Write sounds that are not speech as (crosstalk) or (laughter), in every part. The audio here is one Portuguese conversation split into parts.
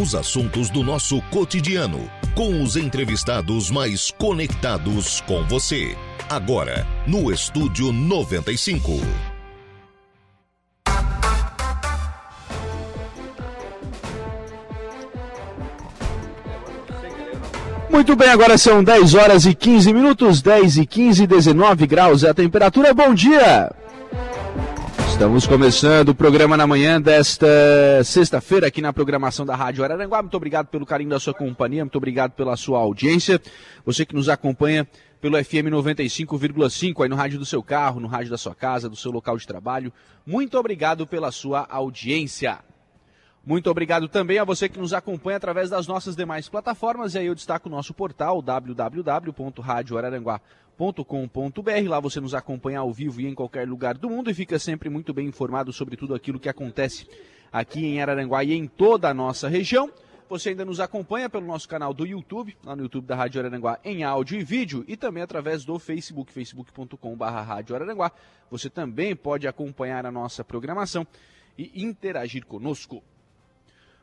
Os assuntos do nosso cotidiano, com os entrevistados mais conectados com você. Agora, no Estúdio 95. Muito bem, agora são 10 horas e 15 minutos, 10 e 15, 19 graus é a temperatura. Bom dia! Estamos começando o programa na manhã desta sexta-feira aqui na programação da Rádio Araranguá. Muito obrigado pelo carinho da sua companhia, muito obrigado pela sua audiência. Você que nos acompanha pelo FM 95,5 aí no rádio do seu carro, no rádio da sua casa, do seu local de trabalho. Muito obrigado pela sua audiência. Muito obrigado também a você que nos acompanha através das nossas demais plataformas. E aí eu destaco o nosso portal www.radioararanguá.com.br. Lá você nos acompanha ao vivo e em qualquer lugar do mundo e fica sempre muito bem informado sobre tudo aquilo que acontece aqui em Araranguá e em toda a nossa região. Você ainda nos acompanha pelo nosso canal do YouTube, lá no YouTube da Rádio Araranguá, em áudio e vídeo, e também através do Facebook, facebook.com.br. Você também pode acompanhar a nossa programação e interagir conosco.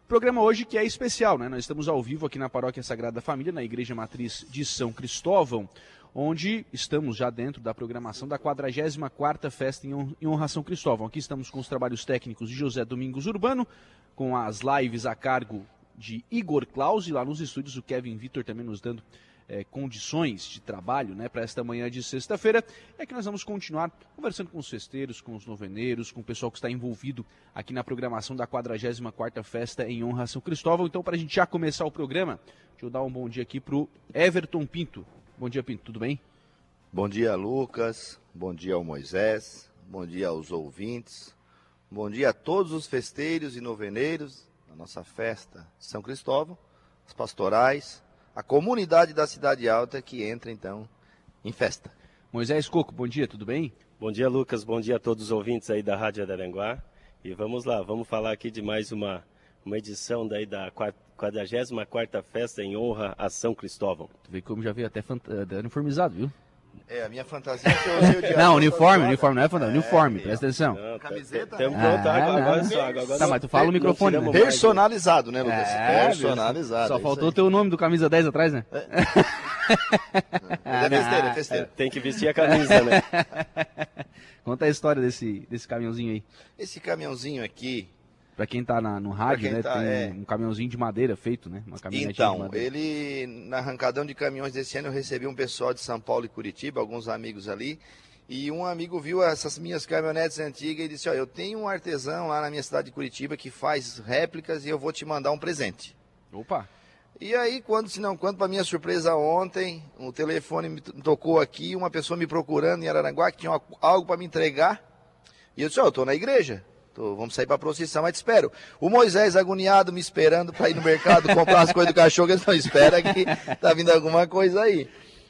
Programa hoje que é especial, né? Nós estamos ao vivo aqui na Paróquia Sagrada Família, na Igreja Matriz de São Cristóvão, onde estamos já dentro da programação da 44ª Festa em Honra São Cristóvão. Aqui estamos com os trabalhos técnicos de José Domingos Urbano, com as lives a cargo de Igor Claus e lá nos estúdios o Kevin Vitor também nos dando é, condições de trabalho né, para esta manhã de sexta-feira, é que nós vamos continuar conversando com os festeiros, com os noveneiros, com o pessoal que está envolvido aqui na programação da 44ª Festa em Honra a São Cristóvão. Então, para a gente já começar o programa, deixa eu dar um bom dia aqui para o Everton Pinto. Bom dia, Pinto, tudo bem? Bom dia, Lucas. Bom dia ao Moisés. Bom dia aos ouvintes. Bom dia a todos os festeiros e noveneiros da nossa festa São Cristóvão, as pastorais, a comunidade da Cidade Alta que entra então em festa. Moisés Coco, bom dia, tudo bem? Bom dia, Lucas. Bom dia a todos os ouvintes aí da Rádio Araranguá. E vamos lá, vamos falar aqui de mais uma, uma edição daí da 44ª Festa em honra a São Cristóvão. Tu vê como já veio até uniformizado, viu? É, a minha fantasia que eu usei o dia Não, uniforme, uniforme, não é fantasia, é, uniforme, presta atenção. Não, Camiseta? Temos né? agora, agora, só, agora Tá, mas tu fala o microfone. Né? Personalizado, né, Lucas? É, Personalizado. Só faltou ter o nome do camisa 10 atrás, né? É, (laughs) é festeira, é festeira. Tem que vestir a camisa, né? (laughs) Conta a história desse, desse caminhãozinho aí. Esse caminhãozinho aqui, Pra quem tá na, no rádio, né? tá, tem é. um caminhãozinho de madeira feito, né? Uma caminhonete de Então, madeira. ele, na arrancadão de caminhões desse ano, eu recebi um pessoal de São Paulo e Curitiba, alguns amigos ali, e um amigo viu essas minhas caminhonetes antigas e disse, ó, eu tenho um artesão lá na minha cidade de Curitiba que faz réplicas e eu vou te mandar um presente. Opa! E aí, quando, se não, quando, para minha surpresa, ontem, o telefone me tocou aqui, uma pessoa me procurando em Araranguá, que tinha algo para me entregar, e eu disse, ó, eu tô na igreja. Tô, vamos sair pra procissão, mas te espero. O Moisés agoniado me esperando para ir no mercado comprar as coisas do cachorro, ele não espera que tá vindo alguma coisa aí.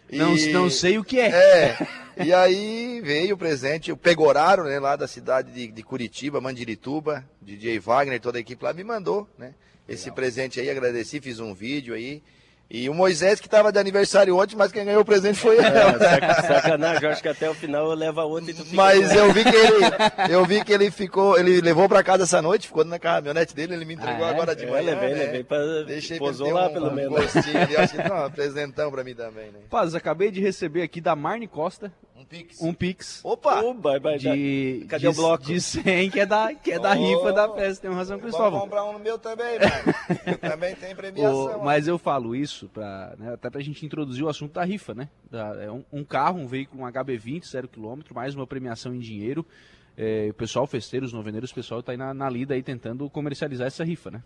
E- Não, não sei o que é. É, e aí veio o presente, o Pegoraro, né, lá da cidade de, de Curitiba, Mandirituba, DJ Wagner, toda a equipe lá me mandou, né, esse presente aí, agradeci, fiz um vídeo aí. E o Moisés que estava de aniversário ontem, mas quem ganhou o presente foi É, ela. saca- sacanagem, eu acho que até o final eu levo a outra e tu fica Mas eu vi que ele, eu vi que ele ficou, ele levou pra casa essa noite, ficou na caminhonete dele, ele me entregou Ah, é? agora de É, manhã. levei, né? levei pra- Deixei posou pra ele lá, ter pelo um menos. Gostinho, acho que não, um presentão pra mim também, né? Paz, acabei de receber aqui da Marne Costa Um pix. um Pix Opa! Ô, vai, vai, de, Cadê de, o bloco? de 100, que é da, que é da Oh, rifa da festa em Razão Vamos Cristóvão. comprar um no meu também, mano. Eu também tem (laughs) premiação. O- mas eu falo isso pra, né, até pra gente introduzir o assunto da rifa, né? Da- é um, um carro, um veículo, um HB20, 0 km, mais uma premiação em dinheiro. É, o pessoal, festeiros, noveneiros, o pessoal tá aí na, na lida aí tentando comercializar essa rifa, né?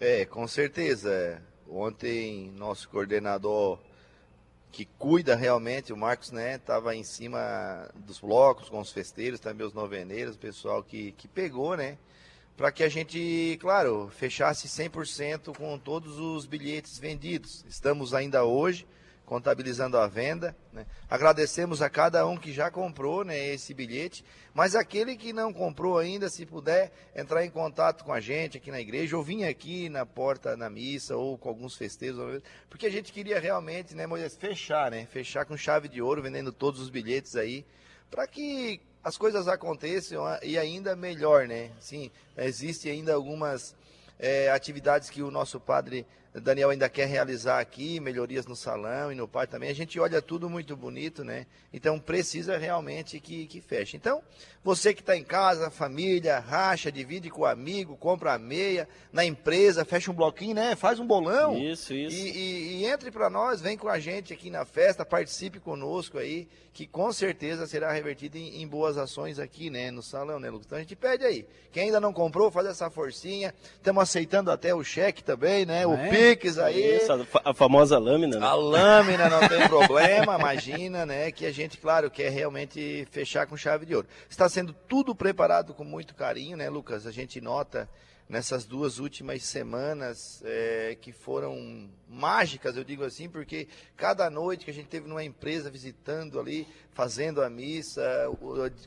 É, com certeza. Ontem, nosso coordenador que cuida realmente, o Marcos, né, estava em cima dos blocos com os festeiros, também os noveneiros, o pessoal que, que pegou, né, para que a gente, claro, fechasse 100% com todos os bilhetes vendidos. Estamos ainda hoje contabilizando a venda. Né? Agradecemos a cada um que já comprou né, esse bilhete, mas aquele que não comprou ainda, se puder entrar em contato com a gente aqui na igreja, ou vir aqui na porta na missa, ou com alguns festeiros, porque a gente queria realmente, né, Moisés, fechar, né? Fechar com chave de ouro, vendendo todos os bilhetes aí, para que as coisas aconteçam e ainda melhor, né? Sim, existe ainda algumas é, atividades que o nosso padre Daniel ainda quer realizar aqui, melhorias no salão e no pátio também. A gente olha tudo muito bonito, né? Então precisa realmente que, que feche. Então, você que está em casa, família, racha, divide com o amigo, compra a meia, na empresa, fecha um bloquinho, né? Faz um bolão. Isso, isso. E, e, e entre para nós, vem com a gente aqui na festa, participe conosco aí, que com certeza será revertido em, em boas ações aqui, né? No salão, né, Lucas? Então a gente pede aí. Quem ainda não comprou, faz essa forcinha. Estamos aceitando até o cheque também, né? O é? Aí. Isso, a, a famosa lâmina, né? A lâmina não tem problema, (laughs) imagina, né? Que a gente, claro, quer realmente fechar com chave de ouro. Está sendo tudo preparado com muito carinho, né, Lucas? A gente nota nessas duas últimas semanas é, que foram mágicas, eu digo assim, porque cada noite que a gente teve numa empresa visitando ali, fazendo a missa,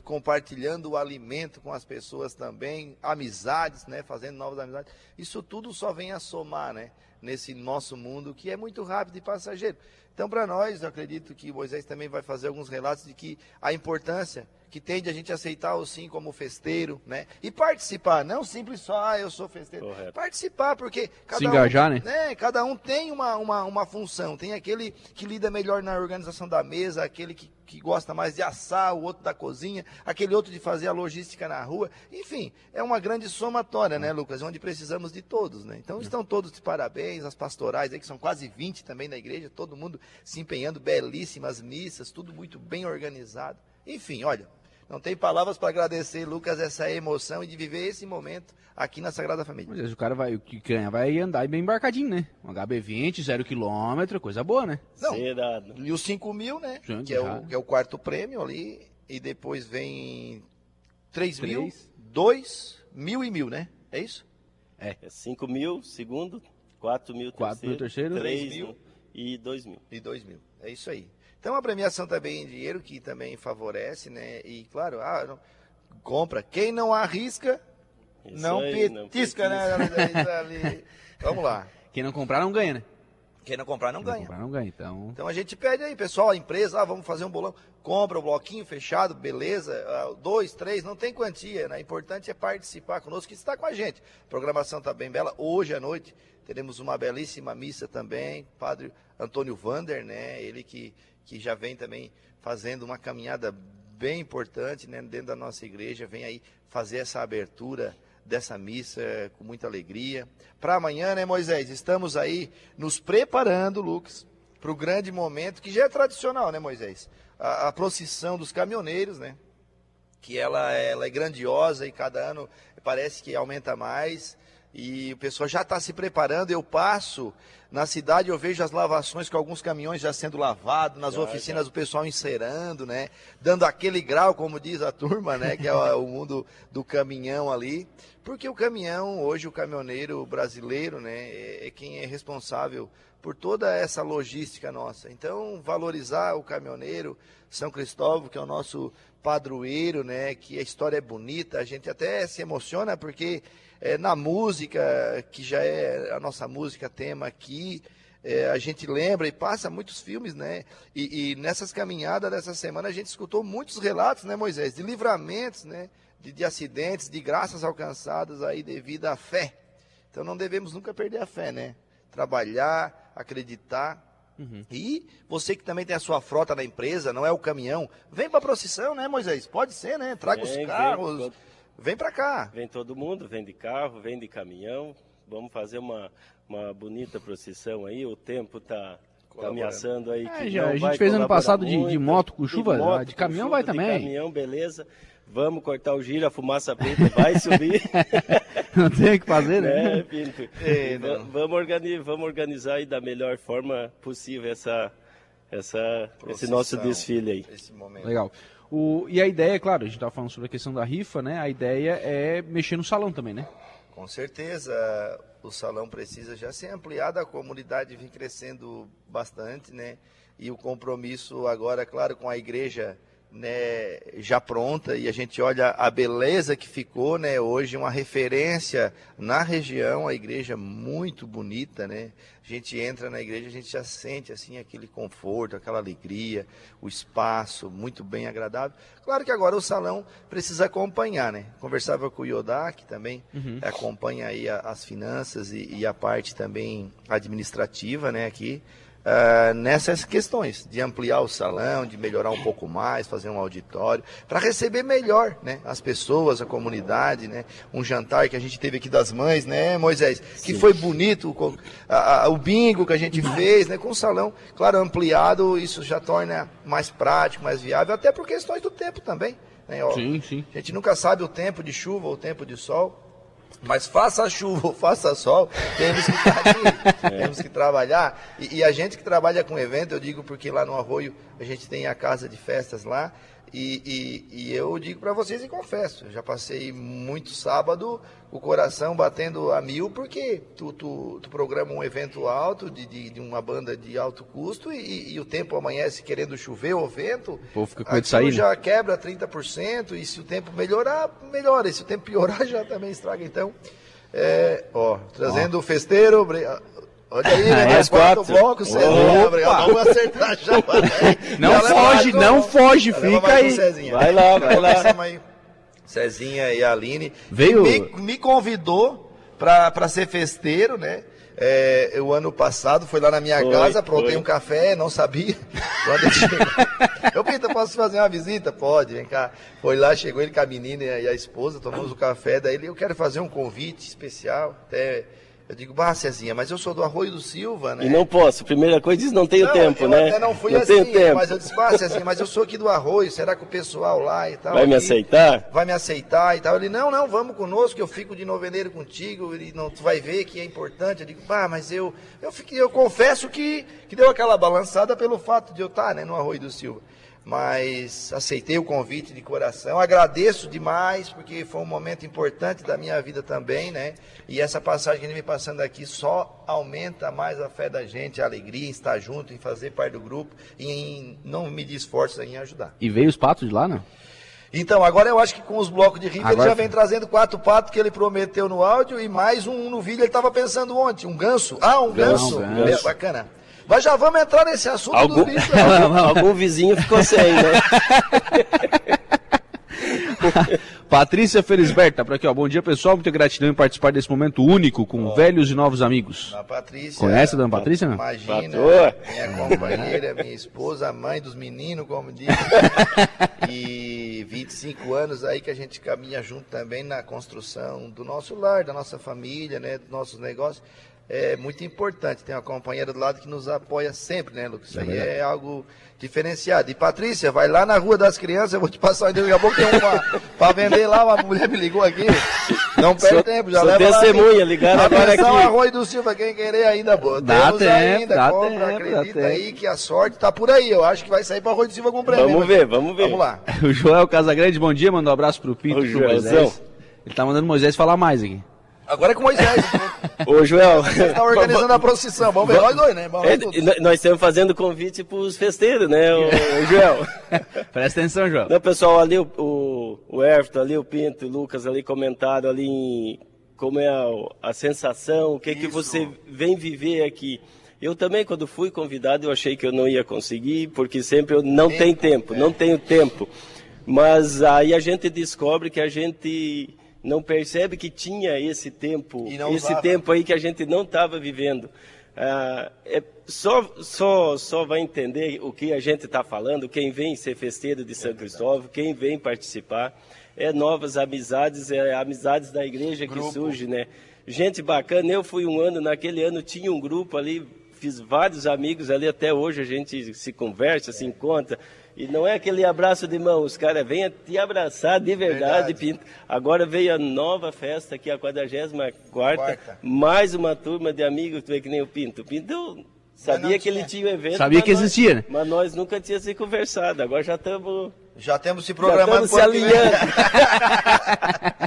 compartilhando o alimento com as pessoas também, amizades, né, fazendo novas amizades, isso tudo só vem a somar, né, nesse nosso mundo que é muito rápido e passageiro. Então, para nós, eu acredito que Moisés também vai fazer alguns relatos de que a importância que tem de a gente aceitar o sim como festeiro, né? E participar, não simples só, ah, eu sou festeiro. Correto. Participar, porque cada Se engajar, um, né? né? Cada um tem uma, uma, uma função. Tem aquele que lida melhor na organização da mesa, aquele que, que gosta mais de assar, o outro da cozinha, aquele outro de fazer a logística na rua. Enfim, é uma grande somatória, né, Lucas? Onde precisamos de todos, né? Então estão todos de parabéns, as pastorais aí, que são quase 20 também na igreja, todo mundo se empenhando, belíssimas missas, tudo muito bem organizado. Enfim, olha, não tem palavras para agradecer, Lucas, essa emoção e de viver esse momento aqui na Sagrada Família. Mas o cara vai, o que ganha vai andar bem embarcadinho, né? Um HB20, zero quilômetro, coisa boa, né? Não, Serado. e os 5 mil, né? Já, que, é o, que é o quarto prêmio ali. E depois vem 3 mil, Três. 2 mil e mil, né? É isso? É 5 mil, segundo, 4 mil, Quatro mil terceiro, 3 três mil mil. e 2 mil. E 2 mil. É isso aí. Então a premiação também em dinheiro, que também favorece, né? E claro, ah, não- compra. Quem não arrisca, Isso não aí, não petisca, né? Ali. (laughs) Vamos lá. Quem não comprar não ganha, né? Quem não comprar não Quem não ganha. comprar não ganha, então... Então a gente pede aí, pessoal, a empresa, ah, vamos fazer um bolão, compra o bloquinho fechado, beleza, ah, dois, três, não tem quantia, né? O importante é participar conosco, que está com a gente. A programação está bem bela. Hoje à noite teremos uma belíssima missa também, Padre Antônio Vander, né? Ele que, que já vem também fazendo uma caminhada bem importante, né? Dentro da nossa igreja, vem aí fazer essa abertura dessa missa com muita alegria. Para amanhã, né, Moisés? Estamos aí nos preparando, Lucas, para o grande momento que já é tradicional, né, Moisés? A, a procissão dos caminhoneiros, né? Que ela, ela é grandiosa e cada ano parece que aumenta mais. E o pessoal já está se preparando. Eu passo na cidade, eu vejo as lavações com alguns caminhões já sendo lavados, nas Já, oficinas o pessoal encerando, né? Dando aquele grau, como diz a turma, né? Que é o o mundo do caminhão ali. Porque o caminhão, hoje o caminhoneiro brasileiro, né? É é quem é responsável por toda essa logística nossa. Então, valorizar o caminhoneiro, São Cristóvão, que é o nosso padroeiro, né? Que a história é bonita, a gente até se emociona porque é, na música, que já é a nossa música tema aqui, é, a gente lembra e passa muitos filmes, né? E, e nessas caminhadas dessa semana a gente escutou muitos relatos, né, Moisés, de livramentos, né? De, de acidentes, de graças alcançadas aí devido à fé. Então não devemos nunca perder a fé, né? Trabalhar, acreditar. E você que também tem a sua frota na empresa, não é o caminhão, vem para a procissão, né, Moisés? Pode ser, né? Traga Vem, os vem, carros, pode- vem para cá. Vem todo mundo, vem de carro, vem de caminhão. Vamos fazer uma, uma bonita procissão aí. O tempo tá, tá ameaçando aí. É, que já- não a gente vai fez ano passado de- de moto com chuva, moto de com caminhão chuva, vai de também. caminhão, beleza. Vamos cortar o giro, a fumaça preta vai subir. (laughs) Não tem o que fazer, né? Pinto? É, não. vamos, organi vamos organizar aí da melhor forma possível essa, essa, esse nosso desfile aí. Esse momento. Legal. O, e a ideia, claro, a gente estava falando sobre a questão da rifa, né? A ideia é mexer no salão também, né? Com certeza, o salão precisa já ser ampliado, a comunidade vem crescendo bastante, né? E o compromisso agora, claro, com a igreja né, já pronta e a gente olha a beleza que ficou, né, hoje uma referência na região, a igreja muito bonita, né? A gente entra na igreja, a gente já sente assim aquele conforto, aquela alegria, o espaço muito bem agradável. Claro que agora o salão precisa acompanhar, né? Conversava com o Yodá, que também uhum. acompanha aí as finanças e, e a parte também administrativa, né, aqui uh, nessas questões, de ampliar o salão, de melhorar um pouco mais, fazer um auditório, para receber melhor né, as pessoas, a comunidade, né, um jantar que a gente teve aqui das mães, né, Moisés? Que foi bonito, com, a, a, o bingo que a gente fez, né, com o salão, claro, ampliado, isso já torna mais prático, mais viável, até por questões do tempo também. Né, ó, sim, sim. A gente nunca sabe o tempo de chuva ou o tempo de sol. Mas faça chuva ou (laughs) faça sol, temos que estar aqui, (laughs) temos que trabalhar. E, e, a gente que trabalha com evento, eu digo porque lá no Arroio a gente tem a casa de festas lá, e, e, e eu digo para vocês e confesso, eu já passei muito sábado o coração batendo a mil, porque tu, tu, tu programa um evento alto, de, de, de, uma banda de alto custo, e, e, o tempo amanhece querendo chover ou vento, o povo fica com medo de sair, já né? quebra 30%, e se o tempo melhorar, melhora, e se o tempo piorar, (laughs) já também estraga. Então, é, ó, trazendo o festeiro, Olha aí, (laughs) né? Mais quatro bloco, Cezinha. Obrigado. Vamos acertar já. Não já foge, não foge, fica aí. Vai lá, vai lá. Cezinha e a Aline. Veio... Me, me convidou para ser festeiro, né? É, o ano passado foi lá na minha foi, casa, aprontei um café, não sabia. (laughs) Quando ele chegou, eu Pita, posso fazer uma visita? Pode, vem cá. Foi lá, chegou ele com a menina e a esposa, tomamos o café, daí ele, eu quero fazer um convite especial, até eu digo, bah, Cezinha, mas eu sou do Arroio do Silva, né? E não posso. Primeira coisa diz, não tenho não, tempo, eu né? Até não fui não assim, tempo. mas eu disse, bah, Cezinha, mas eu sou aqui do Arroio, será que o pessoal lá e tal... Vai aqui, me aceitar? Vai me aceitar e tal. Ele, não, não, vamos conosco, eu fico de novembro contigo, e não, tu vai ver que é importante. Eu digo, bah, mas eu, eu, fiquei, eu confesso que, que deu aquela balançada pelo fato de eu estar, né, no Arroio do Silva mas aceitei o convite de coração. Agradeço demais, porque foi um momento importante da minha vida também, né? E essa passagem que ele vem passando aqui só aumenta mais a fé da gente, a alegria em estar junto, em fazer parte do grupo e em não medir esforços em ajudar. E veio os patos de lá, não? Então, agora eu acho que com os blocos de rifa agora... ele já vem trazendo quatro patos que ele prometeu no áudio e mais um no vídeo. Ele estava pensando ontem, um ganso. Ah, um ganso. ganso. É, bacana. Mas já vamos entrar nesse assunto algum, bichos, (laughs) algum, algum vizinho ficou sem, né? (laughs) Patrícia Felisberto tá por aqui, ó. Bom dia, pessoal. Muita gratidão em participar desse momento único com oh. velhos e novos amigos. A Patrícia. Conhece a dona Patrícia? Não? Imagina. Minha companheira, minha esposa, mãe dos meninos, como diz. (laughs) e 25 anos aí que a gente caminha junto também na construção do nosso lar, da nossa família, né? Dos nossos negócios é muito importante. Tem uma companheira do lado que nos apoia sempre, né, Lucas? Isso é aí é algo diferenciado. E Patrícia, vai lá na Rua das Crianças, eu vou te passar um daqui a pouco tem uma (laughs) para vender lá, uma mulher me ligou aqui. Não perde sou, tempo, já leva testemunha, lá. ligaram agora aqui. Arroio do Silva, quem querer ainda, boa. Dá Temos tempo, ainda, dá compra, tempo, acredita aí que a sorte tá por aí. Eu acho que vai sair para Arroio do Silva com prêmio. Vamos ver, vamos ver. Vamos lá. (laughs) O Joel Casagrande, bom dia, mandou um abraço pro Pinto, o pro Moisés. Ele tá mandando o Moisés falar mais aqui. Agora é com Moisés. (laughs) Ô, Joel. Você está organizando a procissão. Vamos ver nós dois, né? É, nós estamos fazendo convite para os festeiros, né, o, o (laughs) Joel? (laughs) Presta atenção, Joel. Não, pessoal, ali o, o, o Everton, ali o Pinto, o Lucas ali comentaram ali em, como é a, a sensação, o que, que você vem viver aqui. Eu também, quando fui convidado, eu achei que eu não ia conseguir, porque sempre eu não tempo, tenho tempo, é. não tenho tempo. Mas aí a gente descobre que a gente não percebe que tinha esse tempo, esse usava. tempo aí que a gente não estava vivendo. Ah, é, só, só, só vai entender o que a gente está falando quem vem ser festeiro de São é Cristóvão, quem vem participar. É novas amizades, é amizades da igreja grupo. que surge, né? Gente bacana. Eu fui um ano, naquele ano tinha um grupo ali, fiz vários amigos ali, até hoje a gente se conversa, se encontra. E não é aquele abraço de mão, os caras vêm te abraçar de verdade, verdade. Pinto. Agora veio a nova festa aqui, a 44 quarta, mais uma turma de amigos, tu vê que nem o Pinto. O Pinto sabia que ele tinha um evento. Sabia que existia, né? Mas nós nunca tínhamos se conversado, agora já estamos... Já temos se programado. Já estamos se alinhando. (laughs)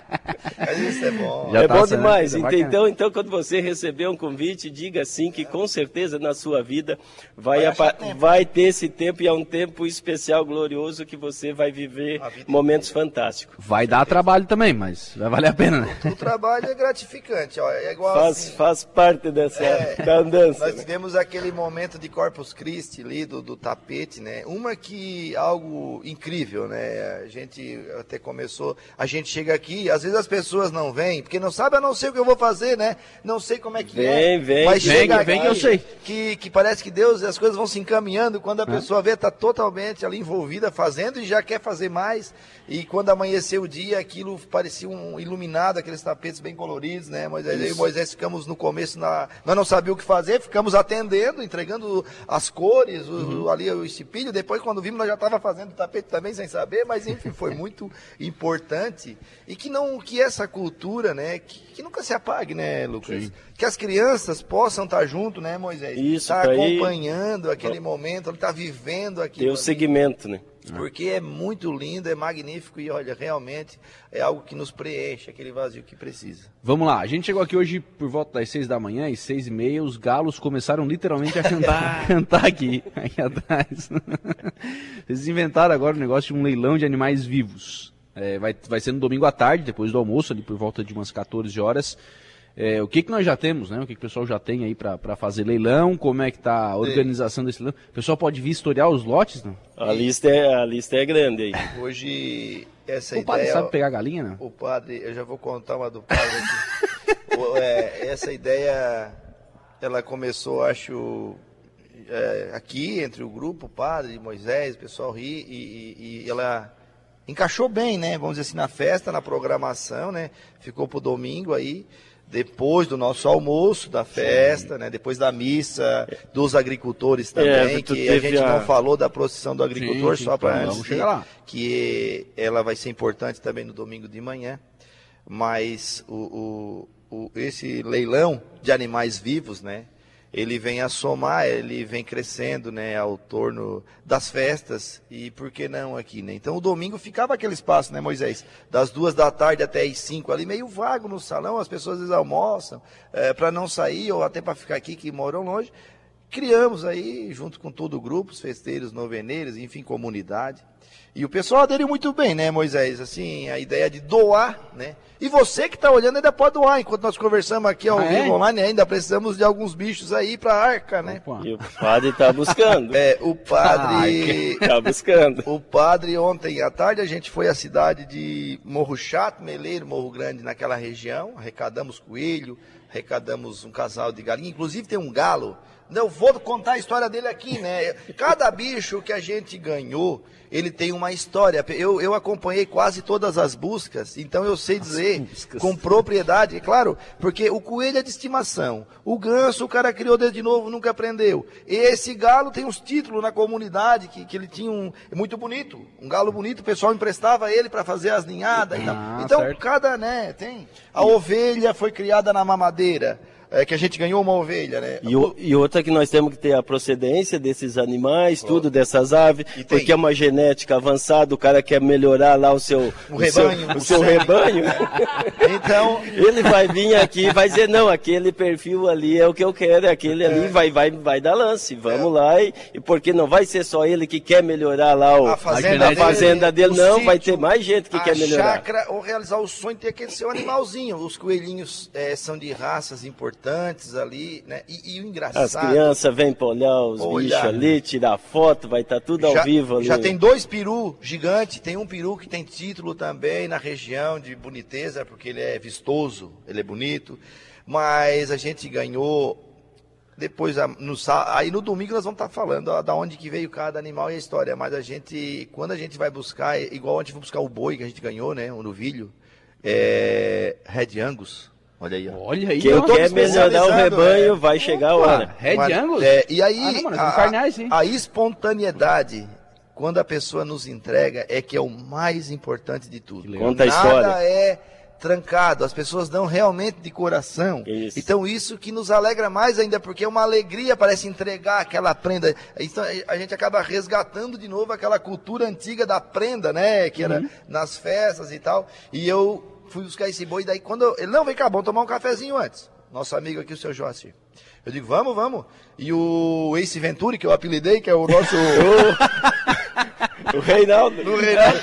Mas isso é bom. Já é tá bom sendo- demais. tá Então, então, então, quando você receber um convite, diga sim que com certeza na sua vida vai, Vai vai ter esse tempo e é um tempo especial, glorioso, que você vai viver momentos fantásticos. Vai dar trabalho também, mas vai valer a pena, né? O trabalho é gratificante, ó. É igual Faz, assim. faz parte dessa É, (laughs) da andança. Nós né? tivemos aquele momento de Corpus Christi ali, do, do tapete, né? Uma que, algo incrível, né? A gente até começou, a gente chega aqui, às vezes as pessoas não vêm, porque não sabem, eu não sei o que eu vou fazer, né? Não sei como é que é. Vem, vem, Mas vem, chega vem aqui, que eu sei. Que, que parece que Deus e as coisas vão se encaminhando, quando a pessoa vê, tá totalmente ali envolvida, fazendo e já quer fazer mais. E quando amanheceu o dia, aquilo parecia um iluminado, aqueles tapetes bem coloridos, né? Moisés, eu e Moisés ficamos no começo, na, nós não sabíamos o que fazer, ficamos atendendo, entregando as cores, o, ali o estipilho. Depois, quando vimos, nós já estava fazendo o tapete também sem saber, mas enfim, foi (laughs) muito importante. E que não que essa cultura, né, que, que nunca se apague, né, Lucas? Que as crianças possam estar junto, né, Moisés? Isso, Estar pra ir- acompanhando aquele momento, estar vivendo Ter aquilo. o segmento, né? Porque é muito lindo, é magnífico e olha, realmente é algo que nos preenche, aquele vazio que precisa. Vamos lá, a gente chegou aqui hoje por volta das seis da manhã e seis e meia, os galos começaram literalmente a (laughs) cantar, cantar aqui, aqui atrás. (laughs) Eles inventaram agora o negócio de um leilão de animais vivos. É, vai, vai ser no domingo à tarde, depois do almoço, ali por volta de umas 14 horas. É, o que, que nós já temos, né? O que, que o pessoal já tem aí para fazer leilão? Como é que tá a organização desse leilão? O pessoal pode vir historiar os lotes, não? A lista é, a lista é grande aí. Hoje, essa O padre ideia. sabe pegar galinha, não? O padre, eu já vou contar uma do padre aqui. (laughs) O- é, essa ideia, ela começou, acho, é, aqui entre o grupo, o padre, Moisés, o pessoal ri, e, e- e ela encaixou bem, né? Vamos dizer assim, na festa, na programação, né? Ficou pro domingo aí. Depois do nosso almoço, da festa, né? Depois da missa, dos agricultores também, É, que a gente a- não falou da procissão do agricultor, sim, só para antes lá. que ela vai ser importante também no domingo de manhã, mas o, o- o- esse leilão de animais vivos, né? Ele vem a somar, ele vem crescendo, né, ao torno das festas e por que não aqui, né? Então o domingo ficava aquele espaço, né, Moisés, das duas da tarde até as cinco ali meio vago no salão, as pessoas às vezes almoçam para não sair ou até para ficar aqui que moram longe. Criamos aí, junto com todo o grupo, os festeiros, noveneiros, enfim, comunidade. E o pessoal aderiu muito bem, né, Moisés? Assim, a ideia de doar, né? E você que está olhando ainda pode doar. Enquanto nós conversamos aqui ao Ah, é? vivo online, ainda precisamos de alguns bichos aí para arca, né? Opa. E o padre está buscando. (laughs) É, o padre... Está buscando. (laughs) O padre, ontem à tarde, a gente foi à cidade de Morro Chato, Meleiro, Morro Grande, naquela região. Arrecadamos coelho, arrecadamos um casal de galinha. Inclusive tem um galo. Eu vou contar a história dele aqui, né? Cada bicho que a gente ganhou, ele tem uma história. Eu, eu acompanhei quase todas as buscas, então eu sei dizer com propriedade, é claro, porque o coelho é de estimação. O ganso, o cara criou desde novo, nunca aprendeu. Esse galo tem uns títulos na comunidade que, que ele tinha um. É muito bonito. Um galo bonito, o pessoal emprestava ele para fazer as ninhadas e tal. Ah, Então, certo. cada, né, tem. A ovelha foi criada na mamadeira. É, que a gente ganhou uma ovelha, né? E, o- e outra que nós temos que ter a procedência desses animais, tudo dessas aves, E tem. porque é uma genética avançada, o cara quer melhorar lá o seu, O seu- rebanho, o o seu rebanho. (laughs) Então, Ele vai vir aqui e vai dizer, não, aquele perfil ali é o que eu quero, aquele ali vai, vai, vai dar lance, vamos lá, e, e porque não vai ser só ele que quer melhorar lá o, A fazenda a dele, fazenda dele, o não, vai sítio, ter mais gente que quer melhorar. chácara, ou realizar o sonho de ter aquele seu animalzinho. Os coelhinhos eh, são de raças importantes ali, né? E, e o engraçado... As crianças vêm pra olhar os Olhar. bichos ali, tirar foto, vai estar tudo ao já, vivo ali. já tem dois peru gigantes, tem um peru que tem título também na região de boniteza, porque ele é vistoso, ele é bonito. Mas a gente ganhou depois no, aí no domingo nós vamos estar falando ó, da onde que veio cada animal e a história. Mas a gente, quando a gente vai buscar, igual a gente foi buscar o boi que a gente ganhou, né, o novilho, é, Red Angus. Olha aí, ó. Olha aí, Quem quer melhorar o especializando, rebanho, é. vai chegar a hora. Red Mas, Angus? é, e aí, Ah, não, mano, a, carnais, a espontaneidade, quando a pessoa nos entrega, é que é o mais importante de tudo. Conta a Nada história. é trancado, as pessoas dão realmente de coração. Isso. Então isso que nos alegra mais ainda, porque é uma alegria, parece entregar aquela prenda. Então a gente acaba resgatando de novo aquela cultura antiga da prenda, né? Que era Uhum. nas festas e tal. E eu fui buscar esse boi, daí quando eu, ele, não, vem cá, vamos tomar um cafezinho antes. Nosso amigo aqui, o seu Joacir. Eu digo, vamos, vamos. E o Ace Venturi, que eu apelidei, que é o nosso... (laughs) o Reinaldo. O Reinaldo,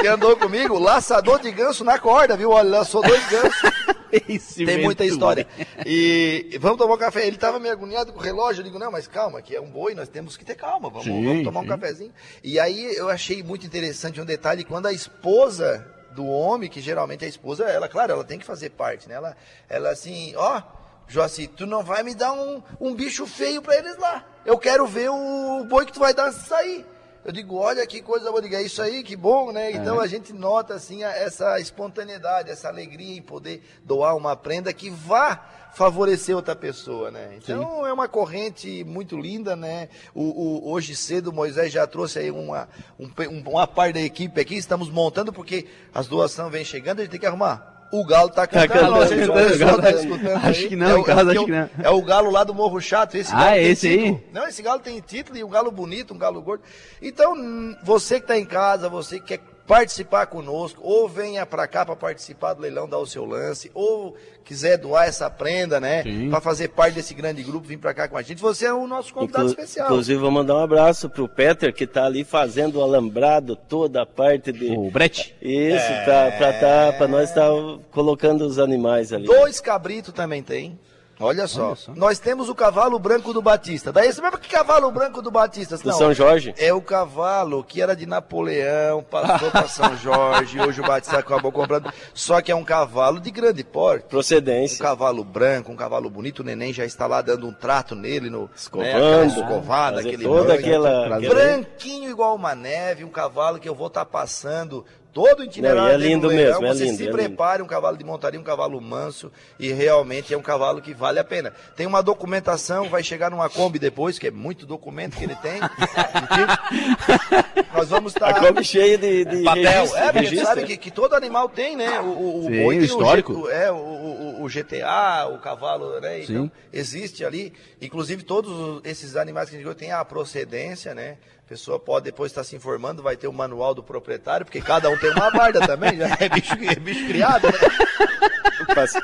que andou comigo, laçador de ganso na corda, viu? Olha, lançou dois gansos. Esse Tem muita história. E vamos tomar um café. Ele estava meio agoniado com o relógio. Eu digo, não, mas calma, que é um boi, nós temos que ter calma. Vamos, Sim, vamos tomar um sim. cafezinho. E aí eu achei muito interessante um detalhe, quando a esposa do homem, que geralmente a esposa, ela, claro, ela tem que fazer parte, né? Ela, ela assim, ó, Joaci, tu não vai me dar um, um bicho feio pra eles lá. Eu quero ver o boi que tu vai dar sair. Eu digo, olha que coisa boa, digo, é isso aí, que bom, né? Então a gente nota assim essa espontaneidade, essa alegria em poder doar uma prenda que vá favorecer outra pessoa, né? Então é uma corrente muito linda, né? O, o- hoje cedo o Moisés já trouxe aí uma, um, um- uma parte da equipe aqui, estamos montando porque as doações vêm chegando, a gente tem que arrumar. O galo tá cantando, não o cantando, pessoal tá escutando Acho aí. que não, é, casa é acho que não. É o galo lá do Morro Chato, esse Ah, galo tem esse aí? título. Não, esse galo tem título e um galo bonito, um galo gordo. Então, você que está em casa, você que quer participar conosco, ou venha para cá para participar do leilão, dar o seu lance, ou quiser doar essa prenda, né, para fazer parte desse grande grupo, vir para cá com a gente, você é o nosso convidado Inclu- especial. Inclusive, vou mandar um abraço pro Peter, que tá ali fazendo o alambrado, toda a parte de. O Brett. Isso, tá, pra, tá, pra nós estar colocando os animais ali. Dois cabritos também tem. Olha só. Nós temos o cavalo branco do Batista. Daí você lembra que cavalo branco do Batista? Do São Jorge. É o cavalo que era de Napoleão, passou para São (laughs) Jorge, hoje o Batista acabou comprando. Só que é um cavalo de grande porte. Um Procedência. cavalo branco, um cavalo bonito, o neném já está lá dando um trato nele, no, Escovando, né, escovada, aquele toda banho. aquela- branquinho igual uma neve, um cavalo que eu vou estar passando todo o itinerário. Não, é dele no lindo leilão. mesmo, é Você lindo, se é prepare, um cavalo de montaria, um cavalo manso e realmente é um cavalo que vale a pena. Tem uma documentação, vai chegar numa Kombi depois, que é muito documento que ele tem. (laughs) Nós vamos estar A Kombi cheia de, de papel. registro, É, porque a gente registro. sabe que, que todo animal tem, né? O, o, o Sim, boi tem histórico. O, é, o, o, o GTA, o cavalo, né? Então, Sim. existe ali. Inclusive, todos os- esses animais que a gente viu têm a procedência, né? A pessoa pode depois estar se informando, vai ter o manual do proprietário, porque cada um tem uma guarda também, já (laughs) é bicho, é bicho criado, né?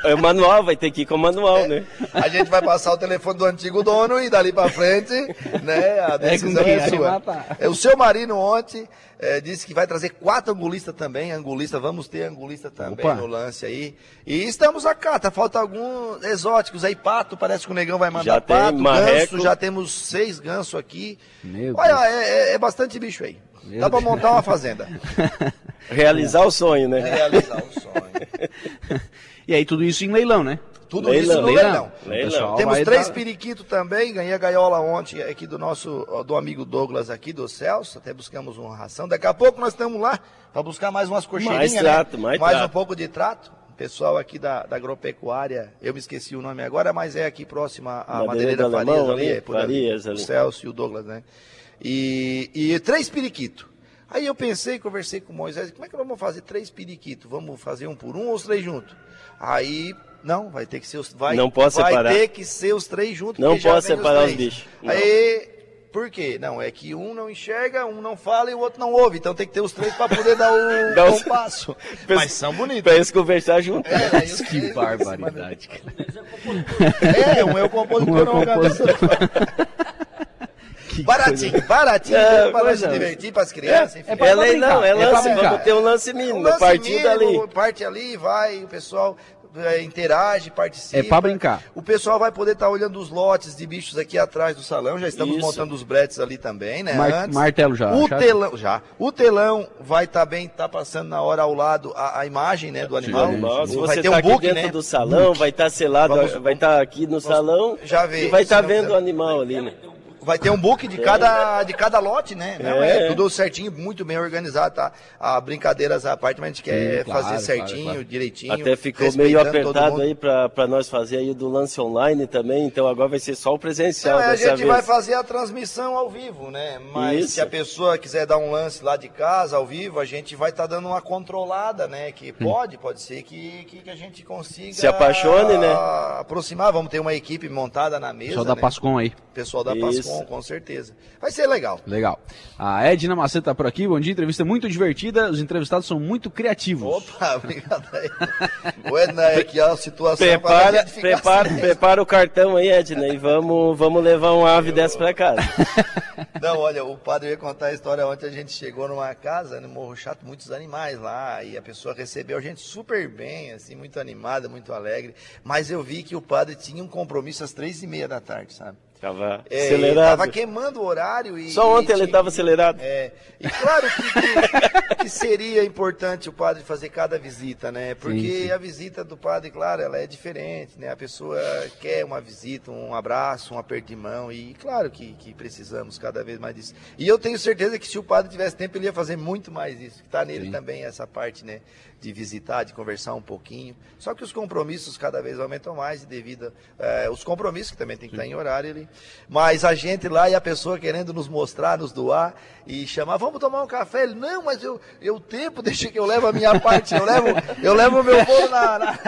É o manual, vai ter que ir com o manual, né? A gente vai passar o telefone do antigo dono e dali pra frente, né, a decisão quem é, vai sua. É, o seu Marino ontem eh, disse que vai trazer quatro angulistas também, angulista, vamos ter angulista também Opa. no lance aí. E estamos acá, tá falta alguns exóticos aí, pato, parece que o negão vai mandar Já tem pato, marreco. ganso, já temos seis gansos aqui. Meu Olha, é, é- é bastante bicho aí. Meu Dá pra Deus. montar uma fazenda. (laughs) Realizar o sonho, né? Realizar o sonho. (laughs) E aí tudo isso em leilão, né? Tudo Leilão. isso no Leilão. leilão. Leilão. Temos três dar- periquitos também, ganhei a gaiola ontem aqui do nosso, do amigo Douglas aqui, do Celso, até buscamos uma ração. Daqui a pouco nós estamos lá para buscar mais umas cocheirinhas, Mais trato, né? mais um trato. pouco de trato. O pessoal aqui da, da agropecuária, eu me esqueci o nome agora, mas é aqui próximo à Madeireira Farias Alemão ali, ali. Farias ali. O Celso e o Douglas, né? E, e três periquitos. Aí eu pensei, conversei com o Moisés, como é que nós vamos fazer três periquitos? Vamos fazer um por um ou os três juntos? Aí, não, vai ter que ser os vai, Não posso vai separar. ter que ser os três juntos. Não posso separar os três. bichos. Não. Aí, por quê? Não, é que um não enxerga, um não fala e o outro não ouve. Então tem que ter os três para poder dar o (laughs) Dá o- compasso. (laughs) Pensa- Mas são bonitos. Pra eles conversar junto. É, os Que barbaridade, cara. É, um é o compositor, Um é o não, cara. (laughs) Que Baratinho, baratinho, É, para se coisa- divertir, para as crianças, enfim. é pra É brincar, é é pra lance, brincar. vamos ter um lance Um mínimo, lance partindo mínimo, ali. Parte ali, vai, o pessoal é, interage, participa. É pra brincar. O pessoal vai poder estar olhando os lotes de bichos aqui atrás do salão. Já estamos Isso. montando os bretes ali também, né? Mar- antes. martelo já, O já? telão, já. O telão vai estar bem, tá passando na hora ao lado a, a imagem, né, do animal. Animal, Se vai você ter tá um aqui book, dentro né? do salão, vai estar selado, Vamos- vai estar aqui no salão já vê, e vai estar não vendo o animal ali, né? Vai ter um book de cada, de cada lote, né? Não, é. É. tudo certinho, muito bem organizado, tá? A brincadeiras à parte, mas a gente quer Sim, claro, fazer certinho, claro, claro. direitinho. Até ficou meio apertado aí pra nós fazer aí do lance online também, então agora vai ser só o presencial Não, é, a gente vez. vai fazer a transmissão ao vivo, né? Mas Isso. se a pessoa quiser dar um lance lá de casa, ao vivo, a gente vai estar dando uma controlada, né? Que pode, pode ser que, que, que a gente consiga... Se apaixone, né? Aproximar, vamos ter uma equipe montada na mesa, Pessoal da né? Pascom aí. Pessoal da Isso. Pascom Com, com, certeza. Vai ser legal. Legal. A Edna Maceta tá por aqui. Bom dia, entrevista muito divertida. Os entrevistados são muito criativos. Opa, (laughs) obrigado aí. o Edna, é que a situação prepara, prepara, prepara o cartão aí, Edna, e vamos, vamos levar um ave Eu... dessa para casa. (laughs) Não, olha, o padre ia contar a história ontem. A gente chegou numa casa, no Morro Chato, muitos animais lá, e a pessoa recebeu a gente super bem, assim, muito animada, muito alegre. Mas eu vi que o padre tinha um compromisso às três e meia da tarde, sabe? Estava é, acelerado. Estava queimando o horário. E, Só ontem e, ele estava acelerado. É, e claro que, que, (laughs) que, seria importante o padre fazer cada visita, né? Porque sim, sim. a visita do padre, claro, ela é diferente, né? A pessoa quer uma visita, um abraço, um aperto de mão. E claro que, que precisamos cada vez mais disso. E eu tenho certeza que se o padre tivesse tempo, ele ia fazer muito mais isso. Está nele sim. também essa parte, né? de visitar, de conversar um pouquinho. Só que os compromissos cada vez aumentam mais e devido é, os compromissos que também tem que estar em horário Mas a gente lá e a pessoa querendo nos mostrar, nos doar e chamar, vamos tomar um café. Ele, não, mas eu, eu tempo, (laughs) deixa que eu levo a minha parte, eu levo, eu levo o meu bolo na, na... (laughs)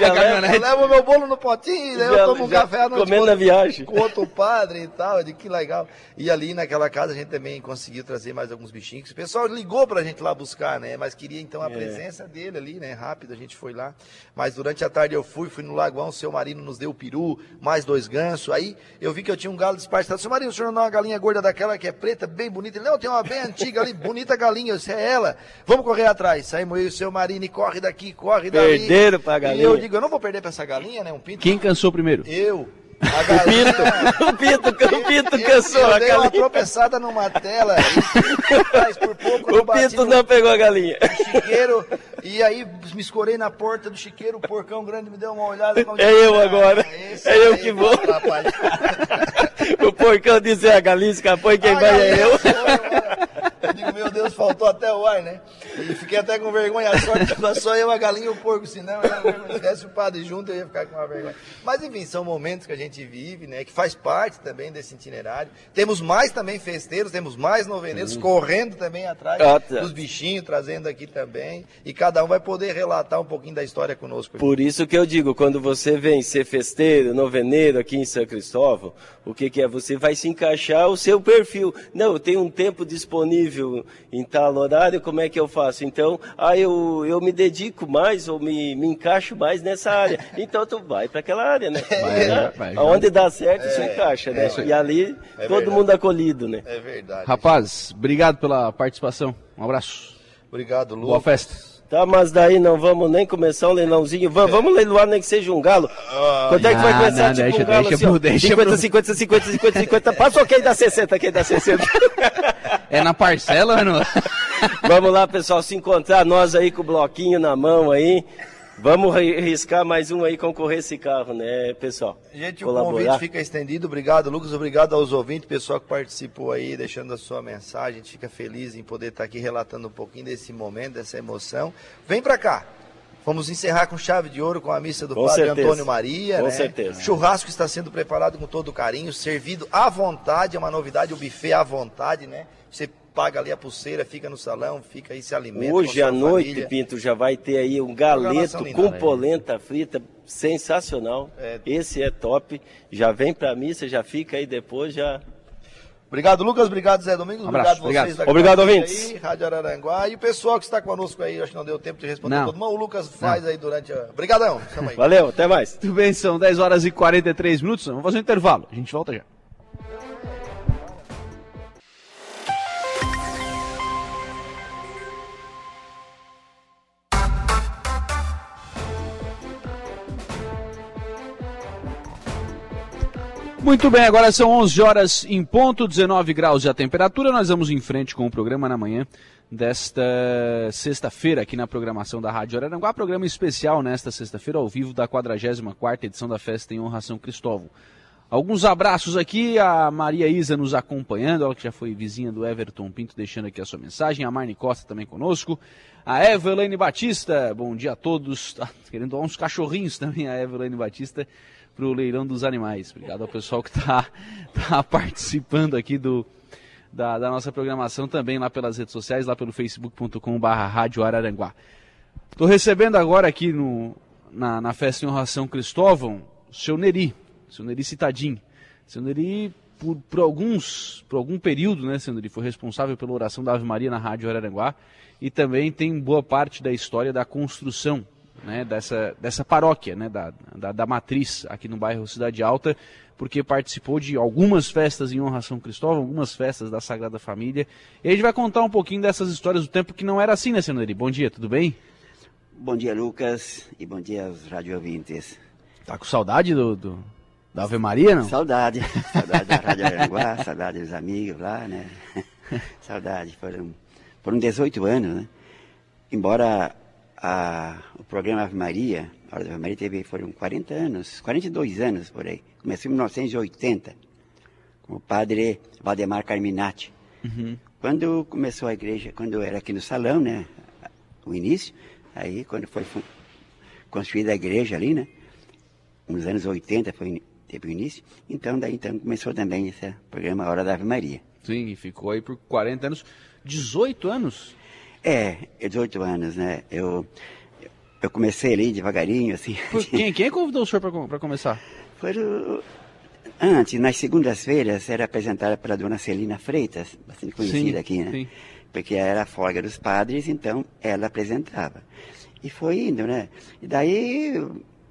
eu, levo, eu levo o meu bolo no potinho, já, eu tomo um café à noite comendo na viagem com outro padre e tal, de que legal. E ali naquela casa a gente também conseguiu trazer mais alguns bichinhos. O pessoal ligou pra gente lá buscar, né? Mas queria então a é. presença dele ali, né? Rápido, a gente foi lá. Mas durante a tarde eu fui, fui no Lagoão, o seu Marino nos deu o peru, mais dois gansos. Aí eu vi que eu tinha um galo despartado. Seu Marino, o senhor não dá uma galinha gorda daquela que é preta, bem bonita? Ele, não, tem uma bem antiga ali, (laughs) bonita galinha. Disse, é ela. Vamos correr atrás. Saímos eu e o seu Marino e corre daqui, corre dali. Perderam pra galinha. E eu digo, eu não vou perder pra essa galinha, né? Um pinto. Quem cansou primeiro? Eu. A galinha, (laughs) o Pinto, o Pinto, o Pinto cansou. Eu, eu dei uma tropeçada numa tela e, por pouco o Pinto não pegou a galinha. Chiqueiro, e aí me escorei na porta do chiqueiro, o porcão grande me deu uma olhada. É eu agora. É eu que vou. (laughs) o porcão disse, é a galinha escapou e quem vai é eu. Eu digo, meu Deus, faltou até o ar, né? E fiquei até com vergonha. A sorte que só eu, a galinha e o porco, senão eu esquece o padre junto, eu ia ficar com uma vergonha. Mas enfim, são momentos que a gente vive, né? Que faz parte também desse itinerário. Temos mais também festeiros, temos mais noveneiros correndo também atrás ah, tá. dos bichinhos, trazendo aqui também. E cada um vai poder relatar um pouquinho da história conosco. Por isso que eu digo, quando você vem ser festeiro, noveneiro aqui em São Cristóvão, o que, que é? Você vai se encaixar o seu perfil. Não, eu tenho um tempo disponível em tal horário, como é que eu faço? Então, ah, eu, eu me dedico mais ou me, me encaixo mais nessa área. (laughs) Então, tu vai para aquela área, né? Vai, né? vai, Onde dá certo, é, se encaixa, né? É, e ali, é todo mundo acolhido, né? É verdade. Rapaz, obrigado pela participação. Um abraço. Obrigado, Lu. Boa festa. Tá, mas daí não vamos nem começar um leilãozinho. Vamos, vamos leiloar nem que seja um galo. Quanto é que vai começar, não, tipo deixa, um galo deixa, assim, deixa 50, pro... 50, 50, 50, 50, Passou quem dá 60, quem dá 60. É na parcela, não? vamos lá, pessoal, se encontrar nós aí com o bloquinho na mão aí. Vamos riscar mais um aí, concorrer esse carro, né, pessoal? Gente, Colaborar. o convite fica estendido. Obrigado, Lucas. Obrigado aos ouvintes, pessoal que participou aí, deixando a sua mensagem. A gente fica feliz em poder estar aqui relatando um pouquinho desse momento, dessa emoção. Vem para cá. Vamos encerrar com chave de ouro com a missa do com Padre certeza. Antônio Maria. Com né? certeza. Churrasco está sendo preparado com todo carinho, servido à vontade, é uma novidade, o buffet à vontade, né? Você paga ali a pulseira, fica no salão, fica aí, se alimenta. Hoje à noite, família. Pinto, já vai ter aí um galeto com né? polenta frita, sensacional. É. Esse é top. Já vem pra missa, já fica aí depois, já. Obrigado, Lucas. Obrigado, Zé Domingos. Um obrigado obrigado vocês. Obrigado, ouvintes. Aí, Rádio Araranguá. E o pessoal que está conosco aí, acho que não deu tempo de responder não. todo mundo. O Lucas faz não. aí durante a. Obrigadão. Valeu, até mais. Tudo bem, são 10 horas e 43 minutos. Vamos fazer um intervalo. A gente volta já. Muito bem, agora são 11 horas em ponto, 19 graus a temperatura. Nós vamos em frente com o programa na manhã desta sexta-feira aqui na programação da Rádio Araranguá. Programa especial nesta sexta-feira ao vivo da 44ª edição da Festa em Honra São Cristóvão. Alguns abraços aqui, a Maria Isa nos acompanhando, ela que já foi vizinha do Everton Pinto, deixando aqui a sua mensagem, a Marne Costa também conosco, a Evelane Batista, bom dia a todos, (laughs) tá querendo uns cachorrinhos também, a Evelane Batista, para o leilão dos animais. Obrigado ao pessoal que está (laughs) tá participando aqui do, da, da, nossa programação também lá pelas redes sociais, lá pelo facebook.com.br Rádio Araranguá. Estou recebendo agora aqui no, na, na festa em honração Cristóvão, o seu Neri, o seu Neri Citadinho. O seu Neri por, por, alguns, por algum período, né, Sandro, ele foi responsável pela oração da Ave Maria na Rádio Araranguá e também tem boa parte da história da construção né, dessa, dessa paróquia, né, da, da, da, matriz aqui no bairro Cidade Alta, porque participou de algumas festas em honra a São Cristóvão, algumas festas da Sagrada Família. E a gente vai contar um pouquinho dessas histórias do tempo que não era assim, né, Senador? Bom dia, tudo bem? Bom dia, Lucas, e bom dia aos rádio ouvintes. Tá com saudade do, do, da Ave Maria, não? Saudade, (laughs) saudade da Rádio Aranguá, saudade dos amigos lá, né? (laughs) saudade, foram, foram 18 anos, né? Embora a, o programa Ave Maria, a Hora da Ave Maria teve, foram 40 anos, 42 anos por aí. Começou em 1980, com o padre Valdemar Carminati. Uhum. Quando começou a igreja, quando era aqui no salão, né, o início, aí quando foi construída a igreja ali, né, nos anos 80 foi, teve o início, então daí então começou também esse programa Hora da Ave Maria. Sim, e ficou aí por 40 anos, 18 anos? É, 18 anos, né? Eu, eu comecei ali devagarinho, assim. Por quem, (laughs) quem convidou o senhor para começar? Foi o, antes, nas segundas-feiras, era apresentada pela dona Celina Freitas, bastante conhecida sim, aqui, né? Sim. Porque era a folga dos padres, então ela apresentava. E foi indo, né? E daí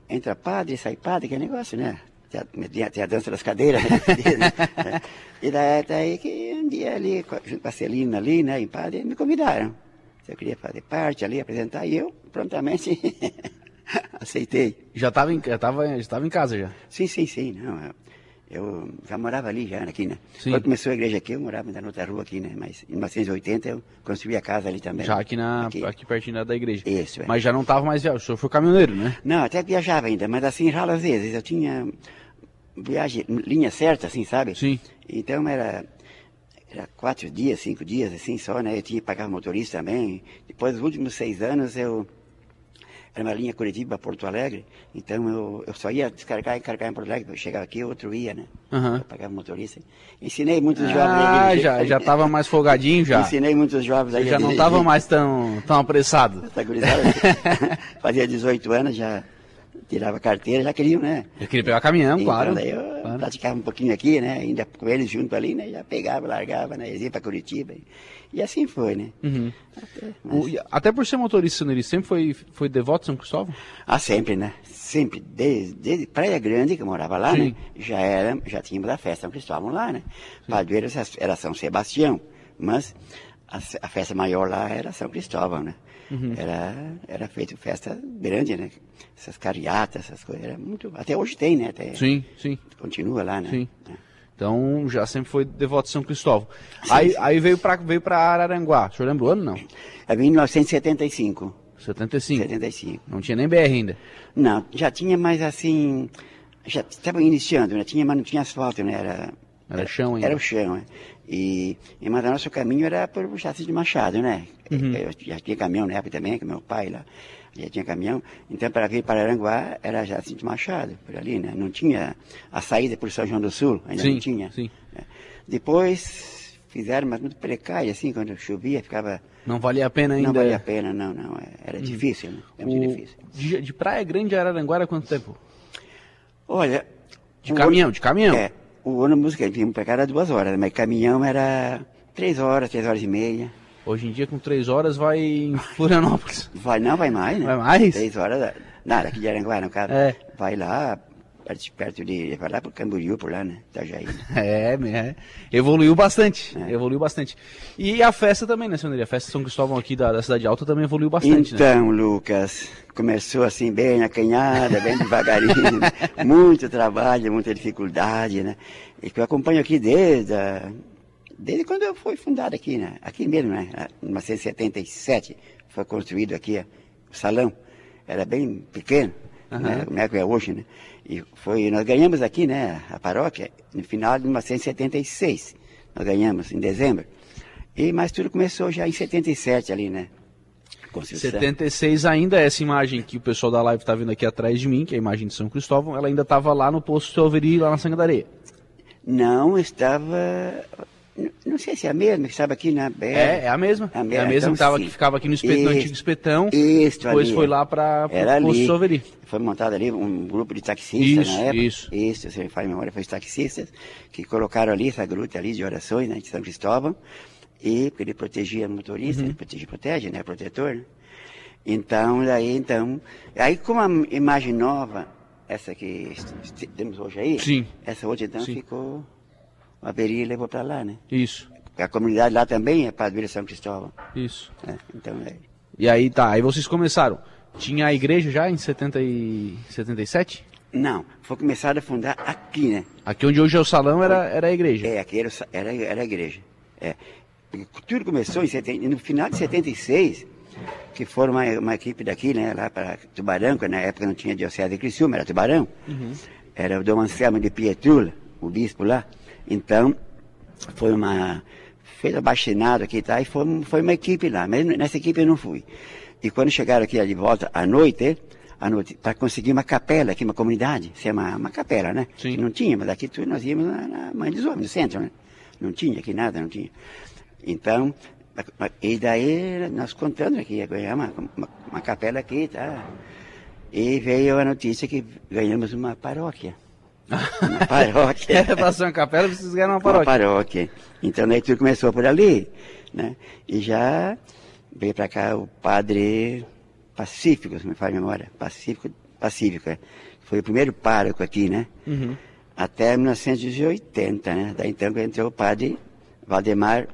entra padre, sai padre, que negócio, né? Tem a, tem a dança das cadeiras, (laughs) né? e daí, daí que um dia ali, junto com a Celina ali, né, em padre, me convidaram se eu queria fazer parte ali, apresentar, e eu prontamente (laughs) aceitei. Já estava em, já tava, já estava em casa já? Sim, sim, sim. Não, eu, já morava ali, já aqui, né? Sim. Quando começou a igreja aqui, eu morava ainda na outra rua aqui, né? Mas em 1980 eu construí a casa ali também. Já aqui, na, aqui. aqui pertinho da igreja. Isso, é. Mas já não estava mais viajando, o senhor foi caminhoneiro, né? Não, até viajava ainda, mas assim, ralo às vezes. Eu tinha viagem, linha certa, assim, sabe? Sim. Então era era quatro dias, cinco dias, assim só, né? Eu tinha que pagar motorista também. Depois dos últimos seis anos eu era uma linha Curitiba Porto Alegre, então eu, eu só ia descarregar e carregar em Porto Alegre, eu chegava aqui, outro ia, né? Uhum. Eu pagava motorista. Ensinei muitos jovens ah, Ah, já, já estava mais folgadinho já. Ensinei muitos jovens aí. Já não estava (laughs) mais tão, tão apressado. (laughs) fazia 18 anos, já tirava carteira, já queriam, né? Eu queria pegar caminhão, então, claro. Daí eu praticava um pouquinho aqui, né? Ainda com eles junto ali, né? Já pegava, largava, né? Ia para Curitiba. E assim foi, né? Uhum. Até, mas... o, até, por ser motorista, ele sempre foi, foi devoto de São Cristóvão? Ah, sempre, né? Sempre. Desde, desde Praia Grande, que eu morava lá, Sim. né? Já, era, já tínhamos a festa São Cristóvão lá, né? Padroeiro era São Sebastião. Mas a, a festa maior lá era São Cristóvão, né? Uhum. Era, era feito festa grande, né? Essas cariatas, essas coisas. Era muito. Até hoje tem, né? Até, sim, sim. Continua lá, né? Sim. É. Então já sempre foi devoto de São Cristóvão. Sim, aí, sim. aí veio para veio Araranguá. O senhor lembra o ano, não? Em 1975. 75? 75. Não tinha nem BR ainda? Não, já tinha, mas assim. Já estava iniciando, né? Tinha, mas não tinha asfalto, né? Era, era chão ainda? Era o chão, né? E, e mas o nosso caminho era por Chassi de Machado, né? Uhum. Eu já tinha caminhão na época também, que meu pai lá já tinha caminhão. Então, para vir para Aranguá, era Chassi de Machado, por ali, né? Não tinha a saída por São João do Sul, ainda sim, não tinha. Sim. É. Depois fizeram, mas muito precário, assim, quando chovia, ficava... Não valia a pena ainda? Não valia a pena, não, não. É, era uhum. difícil, né? Era muito o... difícil. De, de Praia Grande a Araranguá quanto tempo? Olha... De caminhão, de caminhão? É, o ônibus que tínhamos para cá era duas horas, mas caminhão era três horas, três horas e meia. Hoje em dia, com três horas, vai em (laughs) Florianópolis. Vai, não, vai mais, né? Vai mais? Três horas, nada, aqui de Aranguá, no caso. É. Vai lá, perto de, vai lá pro Camboriú, por lá, né? Itajaí. (laughs) Né? É, é, evoluiu bastante, é. evoluiu bastante. E a festa também, né, senhor? A festa São Cristóvão aqui da, da Cidade Alta também evoluiu bastante, então, né? Então, Lucas, começou assim bem acanhada, bem devagarinho, né? (laughs) muito trabalho, muita dificuldade, né? E que eu acompanho aqui desde, a, desde quando eu fui fundado aqui, né? Aqui mesmo, né? Em 1977 foi construído aqui o salão. Era bem pequeno, uhum. né? Como é que é hoje, né? E foi, nós ganhamos aqui, né? A paróquia no final de 1976. Nós ganhamos em dezembro. E, mas tudo começou já em 77 ali, né? Construção. 76 ainda, essa imagem que o pessoal da live está vendo aqui atrás de mim, que é a imagem de São Cristóvão, ela ainda estava lá no posto Selveri, lá na Sangue da Areia. Não, estava Não sei se é a mesma que estava aqui na BR. É, é a mesma. A É a mesma, mesma então que, tava, que ficava aqui no, espetão, no antigo espetão. Isso, Depois ali, foi lá para Era o ali. Soveri. Foi montado ali um grupo de taxistas Isso, na época. isso. Isso, me faz memória, foi os taxistas que colocaram ali essa gruta ali de orações, né, de São Cristóvão. E porque ele protegia o motorista, Uhum. ele protege, protege, né, protetor. né? Então, daí, então, aí como a imagem nova, essa que temos hoje aí, Sim. essa outra então Sim. ficou, o Aberi levou para lá, né? Isso, Porque a comunidade lá também é Padre São Cristóvão. isso. né? Então, é, E aí tá, aí vocês começaram. Tinha a igreja já em 70 e... 77? não, foi começado a fundar aqui, né? Aqui onde hoje é o salão era, era a igreja. É, aqui era, era, era a igreja. É. Tudo começou em seten- no final de 76, que foram uma, uma equipe daqui, né, lá para Tubarão, que na época não tinha diocese de Criciúma, era Tubarão. Era o Dom Anselmo de Pietrula, o bispo lá. Então, foi uma... fez abaixinado aqui, tá? E foi, foi uma equipe lá, mas nessa equipe eu não fui. E quando chegaram aqui de volta à noite, à noite, para conseguir uma capela aqui, uma comunidade, se é uma, uma capela, né? Sim. Que Não tinha, mas aqui tudo nós íamos na, na Mãe dos Homens, no centro, né? Não tinha aqui nada, não tinha. Então, e daí nós contando aqui, ia ganhar uma, uma, uma capela aqui, tá? E veio a notícia que ganhamos uma paróquia. Uma paróquia. Era pra ser uma capela, vocês ganharam uma Uma paróquia. paróquia. Então daí tudo começou por ali, né? E já veio para cá o padre Pacífico, se me faz memória. Pacífico, Pacífico, é. Foi o primeiro pároco aqui, né? Uhum. Até 1980, né? Daí então entrou o padre Valdemar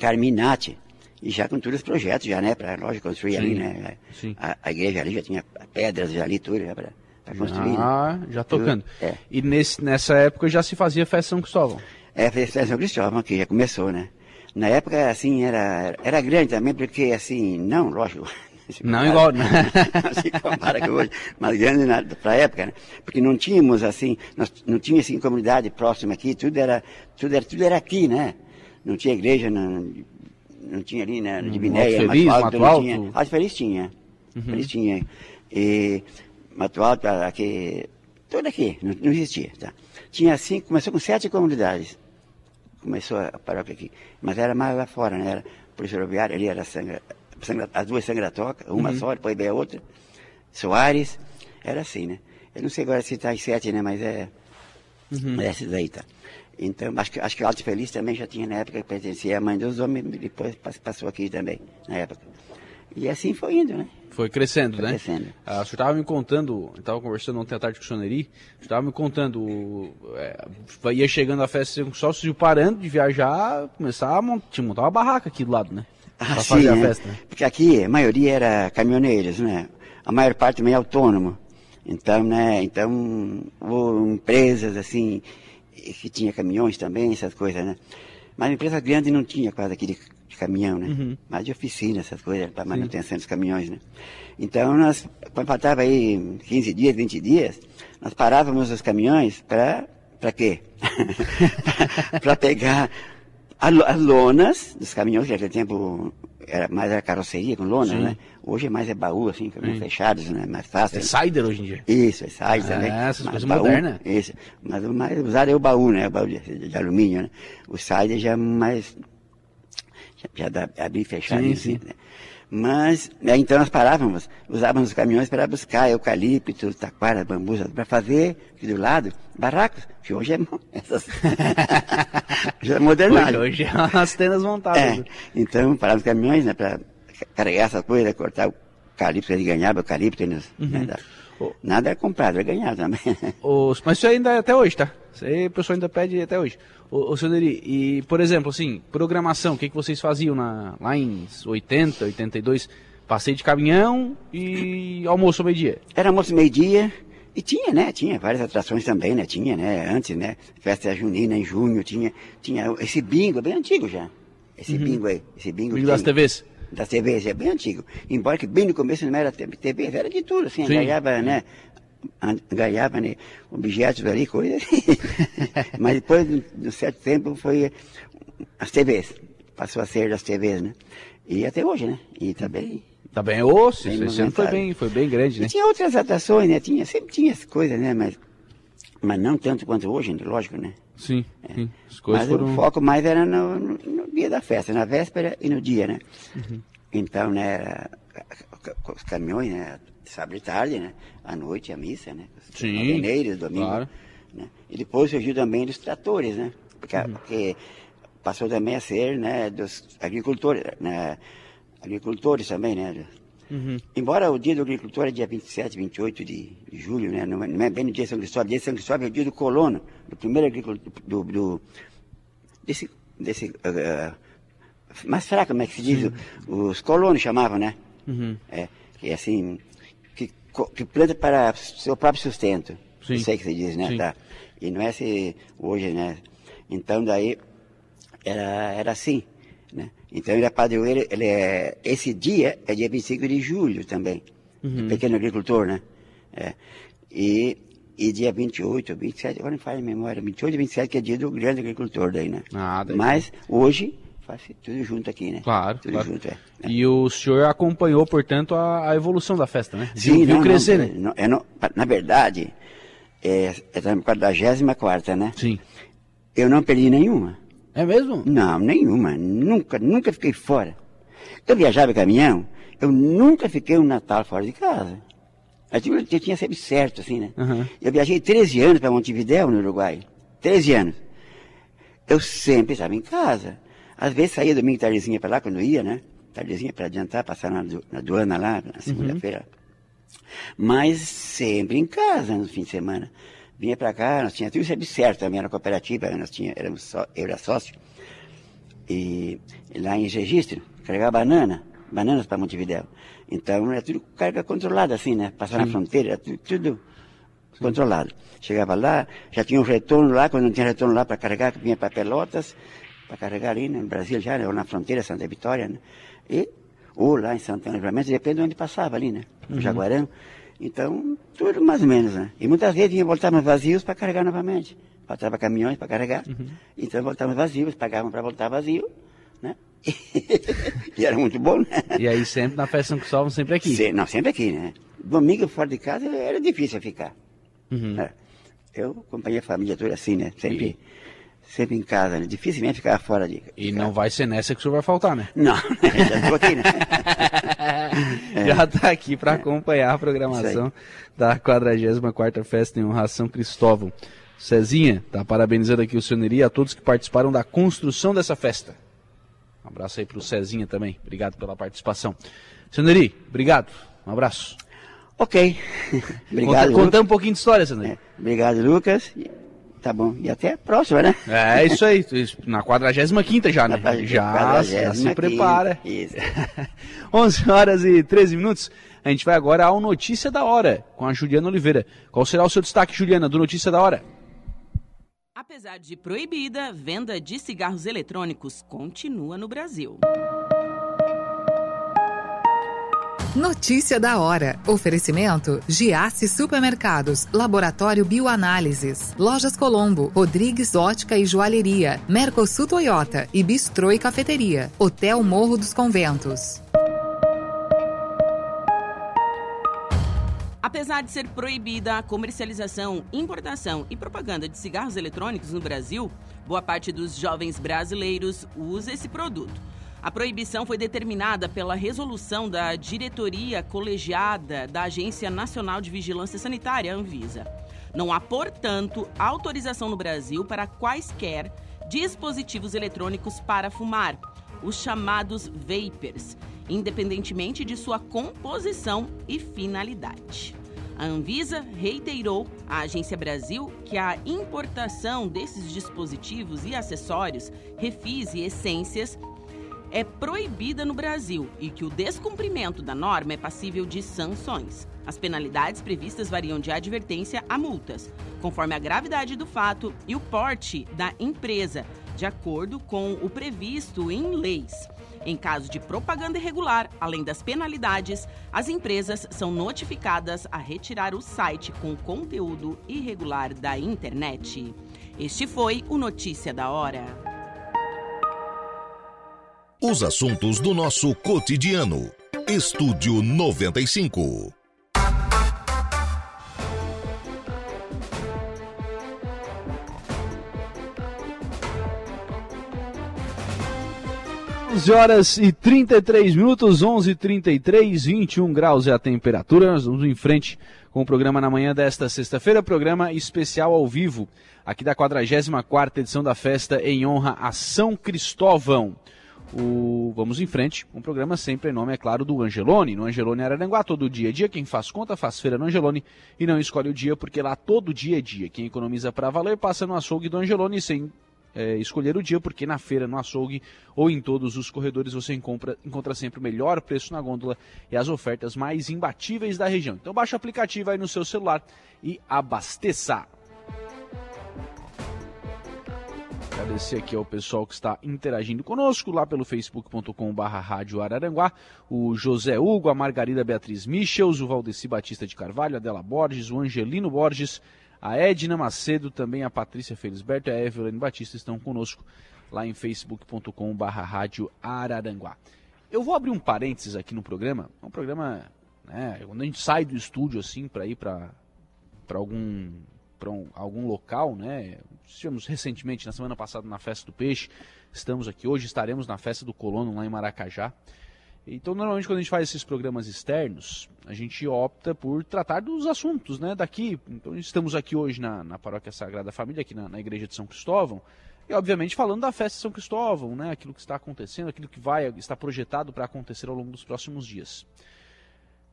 Carminati. E já com todos os projetos, já, né? Para lógico construir ali, Sim, né? sim. A, a igreja ali já tinha pedras já ali, tudo, já para né? Ah, já tocando. É. E nesse, nessa época já se fazia festa São Cristóvão. É, festa São Cristóvão, que já começou, né? Na época, assim, era, era grande também, porque, assim, não, lógico. (laughs) Não igual, né? não (laughs) se compara com hoje, mas grande para a época, né? Porque não tínhamos, assim, nós, não tinha, assim, comunidade próxima aqui, tudo era, tudo era, tudo era aqui, né? Não tinha igreja, não, não tinha ali, né? De Binéia, Mato Feliz, Mato Mato não Alto? tinha. Alto Feliz tinha. Feliz tinha. E Mato Alto, aqui, tudo aqui, não, não existia, tá? Tinha assim, começou com sete comunidades. Começou a paróquia aqui. Mas era mais lá fora, né? Era Polícia Rodoviária, ali era sangra, sangra, as duas sangratoca, uma só, depois veio a outra. Soares, era assim, né? Eu não sei agora se está às sete, né? Mas é. É essa daí, tá? Então, acho que, acho que o Alto Feliz também já tinha na época que pertencia à mãe dos homens, depois pass- passou aqui também, na época. E assim foi indo, né? Foi crescendo, Foi né? crescendo. Ah, o senhor estava me contando, estava conversando ontem à tarde com o Soneri, estava me contando, é, ia chegando a festa Cristóvão, vocês iam parando de viajar, começar a que montar uma barraca aqui do lado, né? Ah, Pra sim, fazer a né? festa. né? Porque aqui a maioria era caminhoneiros, né? A maior parte também é autônomo. Então, né? Então, empresas assim, que tinha caminhões também, essas coisas, né? Mas empresa grande não tinha quase de caminhão, né? Uhum. Mas de oficina, essas coisas, para manutenção dos caminhões, né? Então, nós, quando faltava aí 15 dias, 20 dias, nós parávamos os caminhões para para quê? (laughs) para pegar as lonas dos caminhões, que naquele tempo era mais a carroceria com lona, Sim. né? Hoje é mais é baú, assim, caminhões Sim. fechados, né? Mais É fácil. cider hoje em dia. Isso, é sai Ah, também. essas Mas coisas baú, modernas. Isso. Mas o mais usado é o baú, né? O baú de, de alumínio, né? O cider já é mais. Já, dá abrir e fechar. Sim, sim. né? Mas, né, então nós parávamos, usávamos os caminhões para buscar eucalipto, taquara, bambus, para fazer aqui do lado barracos, que hoje é (laughs) essas, já é modernidade. Hoje, hoje é as tendas montadas. É, então parávamos os caminhões, né, para carregar essas coisas, cortar o eucalipto, que ele ganhava eucalipto, né, né, da- Oh. nada era comprado, era ganhado também. (laughs) Mas isso ainda é até hoje, tá? Isso aí o pessoal ainda pede até hoje. Ô, ô senhor Neri, e, por exemplo, assim, programação, o que, que vocês faziam na, lá em 80, 82? Passeio de caminhão e (coughs) almoço meio-dia. Era almoço meio-dia e tinha, né? Tinha várias atrações também, né? Tinha, né? Antes, né? Festa junina em junho, tinha, tinha esse bingo, é bem antigo já. Esse bingo aí, esse bingo. Bingo das TVs. Das TVs, é bem antigo. Embora que bem no começo não era TV, era de tudo, assim, Sim. ganhava, né? an- Ganhava, né? Objetos ali, coisas. (laughs) Mas depois, de um certo tempo, foi as TVs. Passou a ser das TVs, né? E até hoje, né? E também. Tá bem, ô, esse Bem esse foi bem, foi bem grande, né? E tinha outras atrações, né? Tinha, sempre tinha as coisas, né? Mas, mas não tanto quanto hoje, lógico, né? Sim, É. sim. As coisas Mas foram... o foco mais era no- no dia da festa, na véspera e no dia, né? Uhum. Então, né, os caminhões, né? Sábado e tarde, né? À noite a missa, né? Sim, noveneiros, domingo. claro. Né? E depois surgiu também dos tratores, né? Porque, Uhum. porque passou também a ser, né, dos agricultores, né? Agricultores também, né? Uhum. Embora o dia do agricultor é dia 27, 28 de julho, né? não, é, não é bem no dia de São Cristóvão, dia de São Cristóvão é o dia do colono, do primeiro agricultor, do, do- desse, desse ah, mais fraco, como é que se diz? Os colonos chamavam, né? Uhum. É, que é assim, que, que planta para seu próprio sustento. Sim. Isso aí que se diz, né? Sim. Tá. E não é se hoje, né? Então daí era, era assim, né? Então ele é padroeiro, ele é, esse dia é dia 25 de julho também, Uhum. pequeno agricultor, né? É. E, e dia 28, 27, agora não faz a memória, 28 e 27 que é dia do grande agricultor daí, né? Ah, daí- Mas hoje faz tudo junto aqui, né? Claro, Tudo claro. junto, é. E o senhor acompanhou, portanto, a, a evolução da festa, né? Viu, Sim, viu não, crescer, não, né? não, é no- na verdade, é, é da 44 né? Sim. Eu não perdi nenhuma. É mesmo? Não, nenhuma. Nunca, nunca fiquei fora. Eu viajava caminhão, eu nunca fiquei um Natal fora de casa. Eu eu tinha sempre certo, assim, né? Uhum. Eu viajei 13 anos para Montevidéu, no Uruguai. 13 anos. Eu sempre estava em casa. Às vezes saía domingo tardezinha para lá, quando ia, né? Tardezinha para adiantar, passar na, na aduana lá, na segunda-feira. Mas sempre em casa, no fim de semana. Vinha para cá, nós tínhamos tudo sempre certo também, era cooperativa, nós tínhamos, éramos só, eu era sócio. E lá em registro, carregava banana, bananas para Montevidéu. Então era tudo carga controlada assim, né? Passar na fronteira, tudo, tudo controlado. Chegava lá, já tinha um retorno lá, quando não tinha retorno lá para carregar, vinha para Pelotas, para carregar ali né, no Brasil já, né, ou na fronteira, Santa Vitória, né? E, ou lá em Santana Livramento, depende de onde passava ali, né? No Jaguarão. Então, tudo mais ou menos, né? E muitas vezes vinha voltávamos vazios para carregar novamente. Faltava caminhões para carregar. Então voltávamos vazios, pagavam para voltar vazio? (laughs) e era muito bom, né? E aí sempre na festa São Cristóvão, sempre aqui. Se- não, sempre aqui, né? Domingo fora de casa era difícil ficar. Uhum. É. Eu acompanhei a família toda assim, né? Sempre, sempre em casa, né? Dificilmente ficar fora de E não vai ser nessa que o senhor vai faltar, né? Não, (laughs) já estou aqui, né? (laughs) Já está aqui É. para acompanhar a programação da 44ª Festa em Honra São Cristóvão. Cezinha, tá parabenizando aqui o senhor Neri e a todos que participaram da construção dessa festa. Um abraço aí pro Cezinha também. Obrigado pela participação. Senhor Neri, obrigado. Um abraço. ok. (laughs) Obrigado, Conta, conta Lucas. um pouquinho de história, senhor Neri. É, Obrigado, Lucas. Tá bom. E até a próxima, né? É, isso aí. isso Na 45 já, né? Na Já, já se 45ª. prepara. Isso. (laughs) 11 horas e 13 minutos. A gente vai agora ao Notícia da Hora, com a Juliana Oliveira. Qual será o seu destaque, Juliana, do Notícia da Hora? Apesar de proibida, venda de cigarros eletrônicos continua no Brasil. Notícia da hora. Oferecimento: Giasse Supermercados, Laboratório Bioanálises, Lojas Colombo, Rodrigues Ótica e Joalheria, Mercosul Toyota e Bistrô e Cafeteria, Hotel Morro dos Conventos. Apesar de ser proibida a comercialização, importação e propaganda de cigarros eletrônicos no Brasil, boa parte dos jovens brasileiros usa esse produto. A proibição foi determinada pela resolução da diretoria colegiada da Agência Nacional de Vigilância Sanitária, Anvisa. Não há, portanto, autorização no Brasil para quaisquer dispositivos eletrônicos para fumar, os chamados vapers, independentemente de sua composição e finalidade. A Anvisa reiterou à Agência Brasil que a importação desses dispositivos e acessórios, refis e essências é proibida no Brasil e que o descumprimento da norma é passível de sanções. As penalidades previstas variam de advertência a multas, conforme a gravidade do fato e o porte da empresa, de acordo com o previsto em leis. Em caso de propaganda irregular, além das penalidades, as empresas são notificadas a retirar o site com conteúdo irregular da internet. Este foi o Notícia da Hora. Os assuntos do nosso cotidiano. Estúdio 95. 11 horas e 33 minutos, 11 33 21 graus é a temperatura. Nós vamos em frente com o programa na manhã desta sexta-feira, programa especial ao vivo, aqui da 44 edição da festa em honra a São Cristóvão. O... Vamos em frente, um programa sempre em nome, é claro, do Angelone. No Angelone Araranguá, todo dia é dia. Quem faz conta faz feira no Angelone e não escolhe o dia, porque lá todo dia é dia. Quem economiza para valer passa no açougue do Angelone sem é, escolher o dia, porque na feira, no açougue ou em todos os corredores você encontra, encontra sempre o melhor preço na gôndola e as ofertas mais imbatíveis da região. Então baixa o aplicativo aí no seu celular e abasteça. Agradecer aqui ao pessoal que está interagindo conosco lá pelo facebook.com.br Rádio Araranguá, o José Hugo, a Margarida Beatriz Michels, o Valdeci Batista de Carvalho, a Dela Borges, o Angelino Borges, a Edna Macedo, também a Patrícia Felisberto e a Evelyn Batista estão conosco lá em facebook.com.br Rádio Araranguá. Eu vou abrir um parênteses aqui no programa. É um programa, né, quando a gente sai do estúdio assim para ir para algum para um, algum local, né? Estivemos recentemente na semana passada na festa do peixe. Estamos aqui hoje, estaremos na festa do colono lá em Maracajá. Então, normalmente, quando a gente faz esses programas externos, a gente opta por tratar dos assuntos né, daqui. Então, estamos aqui hoje na, na Paróquia Sagrada Família, aqui na, na, Igreja de São Cristóvão, e, obviamente, falando da festa de São Cristóvão, né, aquilo que está acontecendo, aquilo que vai está projetado para acontecer ao longo dos próximos dias.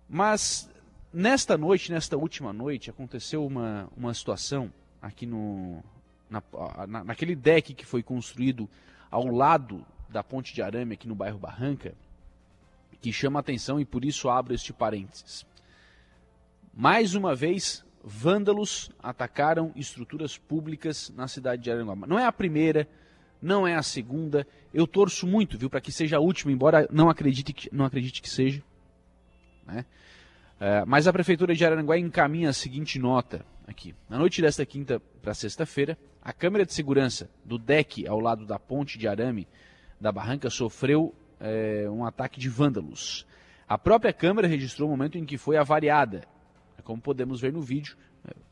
Mas, nesta noite, nesta última noite, aconteceu uma, uma situação aqui no, na, na, naquele deck que foi construído ao lado da Ponte de Arame, aqui no bairro Barranca que chama atenção e por isso abro este parênteses. Mais uma vez, vândalos atacaram estruturas públicas na cidade de Aranguá. Não é a primeira, não é a segunda. Eu torço muito, viu, para que seja a última, embora não acredite que, não acredite que seja. Né? É, mas a prefeitura de Aranguá encaminha a seguinte nota aqui. Na noite desta quinta para sexta-feira, a câmera de segurança do deck ao lado da ponte de arame da barranca sofreu é, um ataque de vândalos. A própria câmera registrou o momento em que foi avariada. É como podemos ver no vídeo,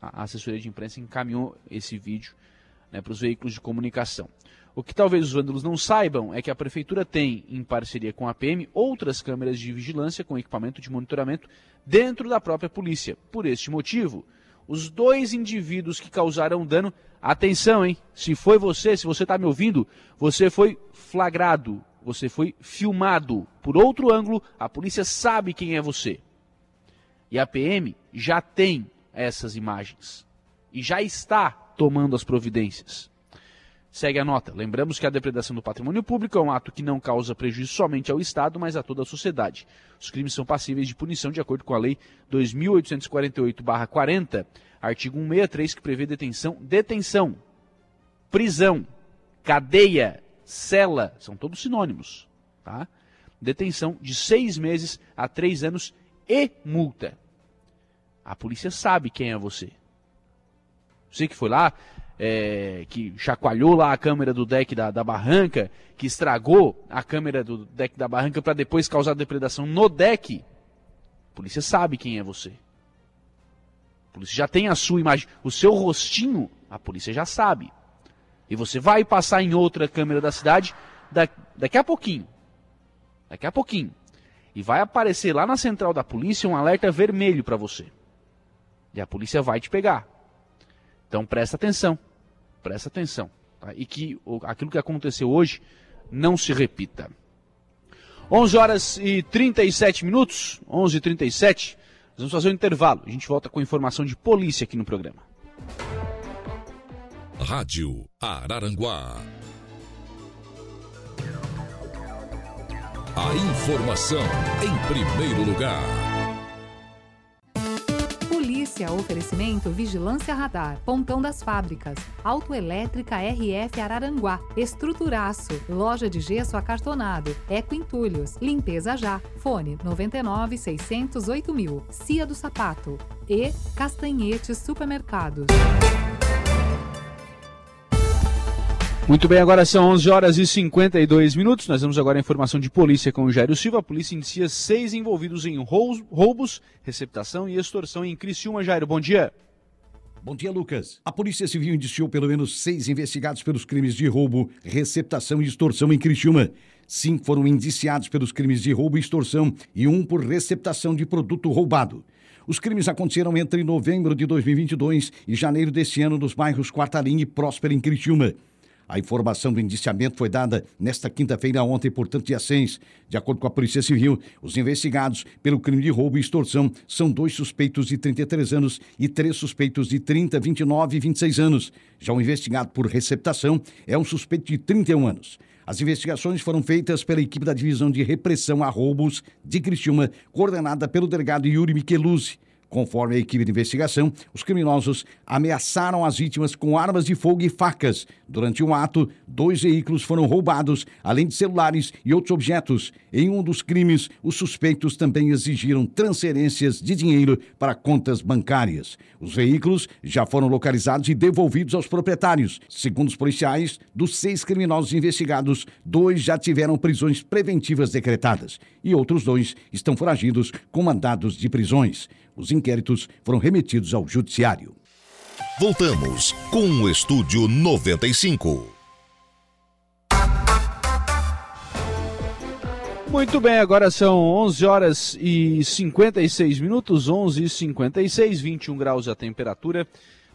a assessoria de imprensa encaminhou esse vídeo né, para os veículos de comunicação. O que talvez os vândalos não saibam é que a prefeitura tem, em parceria com a PM, outras câmeras de vigilância com equipamento de monitoramento dentro da própria polícia. Por este motivo, os dois indivíduos que causaram dano, atenção, hein? Se foi você, se você está me ouvindo, você foi flagrado você foi filmado por outro ângulo, a polícia sabe quem é você. E a PM já tem essas imagens e já está tomando as providências. Segue a nota. Lembramos que a depredação do patrimônio público é um ato que não causa prejuízo somente ao Estado, mas a toda a sociedade. Os crimes são passíveis de punição de acordo com a Lei 2848-40, artigo 163, que prevê detenção, detenção, prisão, cadeia cela, são todos sinônimos, tá? Detenção de seis meses a três anos e multa. A polícia sabe quem é você. Você que foi lá, é, que chacoalhou lá a câmera do deck da, da barranca, que estragou a câmera do deck da barranca para depois causar depredação no deck. A polícia sabe quem é você. A polícia já tem a sua imagem. O seu rostinho, a polícia já sabe. E você vai passar em outra câmera da cidade daqui a pouquinho. Daqui a pouquinho. E vai aparecer lá na central da polícia um alerta vermelho para você. E a polícia vai te pegar. Então presta atenção. Presta atenção. Tá? E que aquilo que aconteceu hoje não se repita. 11 horas e 37 minutos. 11 e 37. Nós vamos fazer um intervalo. A gente volta com informação de polícia aqui no programa. Rádio Araranguá. A informação em primeiro lugar. Polícia, oferecimento Vigilância Radar, Pontão das Fábricas, Autoelétrica RF Araranguá, Estruturaço, Loja de Gesso Acartonado, Eco Entulhos, Limpeza Já, Fone 99 608 mil, Cia do Sapato e Castanhetes Supermercados. Muito bem, agora são 11 horas e 52 minutos. Nós vamos agora a informação de polícia com o Jairo Silva. A polícia inicia seis envolvidos em roubos, receptação e extorsão em Criciúma. Jairo, bom dia. Bom dia, Lucas. A Polícia Civil indiciou pelo menos seis investigados pelos crimes de roubo, receptação e extorsão em Criciúma. Cinco foram indiciados pelos crimes de roubo e extorsão e um por receptação de produto roubado. Os crimes aconteceram entre novembro de 2022 e janeiro deste ano nos bairros Quartalim e Próspera, em Criciúma. A informação do indiciamento foi dada nesta quinta-feira, ontem, portanto, dia 6. De acordo com a Polícia Civil, os investigados pelo crime de roubo e extorsão são dois suspeitos de 33 anos e três suspeitos de 30, 29 e 26 anos. Já o investigado por receptação é um suspeito de 31 anos. As investigações foram feitas pela equipe da Divisão de Repressão a Roubos de Criciúma, coordenada pelo delegado Yuri Micheluzzi. Conforme a equipe de investigação, os criminosos ameaçaram as vítimas com armas de fogo e facas. Durante um ato, dois veículos foram roubados, além de celulares e outros objetos. Em um dos crimes, os suspeitos também exigiram transferências de dinheiro para contas bancárias. Os veículos já foram localizados e devolvidos aos proprietários. Segundo os policiais, dos seis criminosos investigados, dois já tiveram prisões preventivas decretadas e outros dois estão foragidos com mandados de prisões. Os inquéritos foram remetidos ao Judiciário. Voltamos com o Estúdio 95. Muito bem, agora são 11 horas e 56 minutos, 11 e 56, 21 graus a temperatura.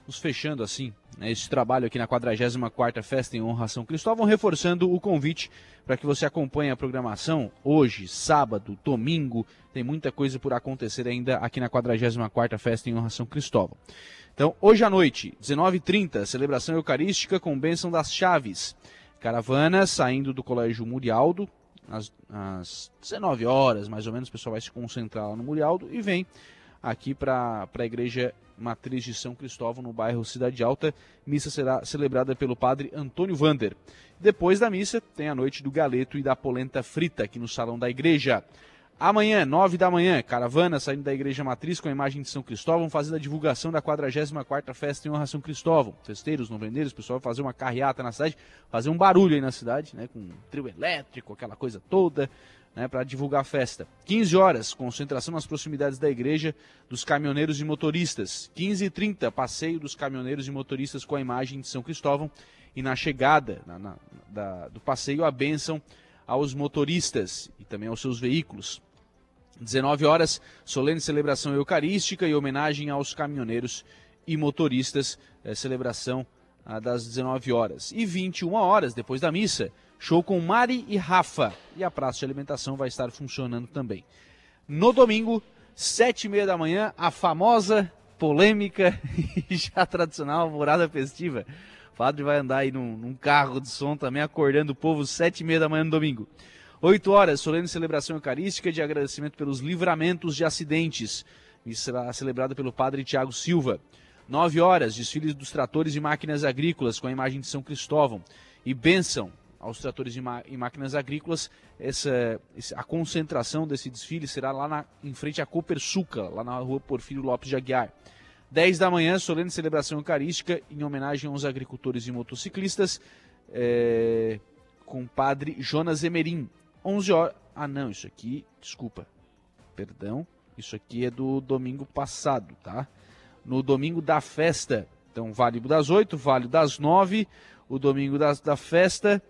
Nos fechando assim, esse trabalho aqui na 44ª Festa em Honra São Cristóvão, reforçando o convite para que você acompanhe a programação hoje, sábado, domingo, tem muita coisa por acontecer ainda aqui na 44ª Festa em Honra São Cristóvão. Então, hoje à noite, 19h30, celebração eucarística com bênção das chaves. Caravana saindo do Colégio Murialdo, às, às 19 horas, mais ou menos, o pessoal vai se concentrar lá no Murialdo e vem aqui para a Igreja Matriz de São Cristóvão, no bairro Cidade Alta. Missa será celebrada pelo padre Antônio Vander. Depois da missa, tem a noite do galeto e da polenta frita aqui no salão da igreja. Amanhã, 9 da manhã, caravana saindo da Igreja Matriz com a imagem de São Cristóvão, fazendo a divulgação da 44ª Festa em Honra São Cristóvão. Festeiros, novembreiros, o pessoal vai fazer uma carreata na cidade, fazer um barulho aí na cidade, né, com trio elétrico, aquela coisa toda, né, para divulgar a festa. 15 horas, concentração nas proximidades da igreja dos caminhoneiros e motoristas. 15 e 30, passeio dos caminhoneiros e motoristas com a imagem de São Cristóvão. E na chegada na, na, da, do passeio, a bênção aos motoristas e também aos seus veículos. 19 horas, solene celebração eucarística e homenagem aos caminhoneiros e motoristas, é, celebração ah, das 19 horas. E 21 horas, depois da missa, show com Mari e Rafa. E a praça de alimentação vai estar funcionando também. No domingo, 7 e meia da manhã, a famosa, polêmica (laughs) e já tradicional alvorada festiva. O padre vai andar aí num, num carro de som também, acordando o povo 7 e meia da manhã no domingo. 8 horas, solene celebração eucarística de agradecimento pelos livramentos de acidentes. Isso será celebrado pelo padre Tiago Silva. 9 horas, desfile dos tratores e máquinas agrícolas com a imagem de São Cristóvão. E bênção aos tratores e, máquinas agrícolas. Essa, a concentração desse desfile será lá na, em frente à Copersuca, lá na rua Porfírio Lopes de Aguiar. 10 da manhã, solene celebração eucarística em homenagem aos agricultores e motociclistas, é, com o padre Jonas Emerim. 11 horas. Ah, não, isso aqui, desculpa. Perdão. Isso aqui é do domingo passado, tá? No domingo da festa. Então, vale das 8, vale das 9. O domingo da, da festa.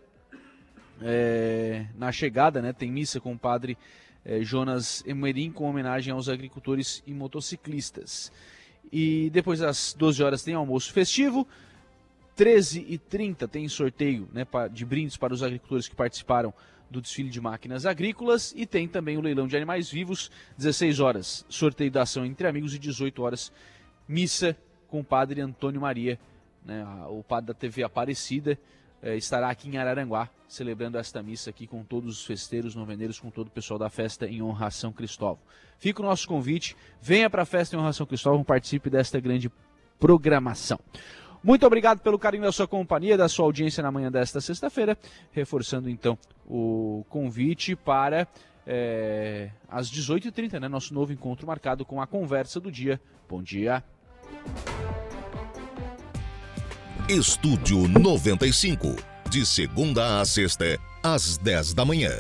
É, na chegada, né? Tem missa com o padre é, Jonas Emerim com homenagem aos agricultores e motociclistas. E depois das 12 horas tem almoço festivo. 13h30 tem sorteio né, de brindes para os agricultores que participaram do desfile de máquinas agrícolas e tem também o leilão de animais vivos, 16 horas, sorteio da ação entre amigos e 18 horas, missa com o padre Antônio Maria, né, o padre da TV Aparecida, eh, estará aqui em Araranguá, celebrando esta missa aqui com todos os festeiros, novembreiros, com todo o pessoal da festa em honra a São Cristóvão. Fica o nosso convite, venha para a festa em honra a São Cristóvão, participe desta grande programação. Muito obrigado pelo carinho da sua companhia, da sua audiência na manhã desta sexta-feira. Reforçando então o convite para é, às 18h30, né, nosso novo encontro marcado com a conversa do dia. Bom dia. Estúdio 95, de segunda a sexta, às 10 da manhã.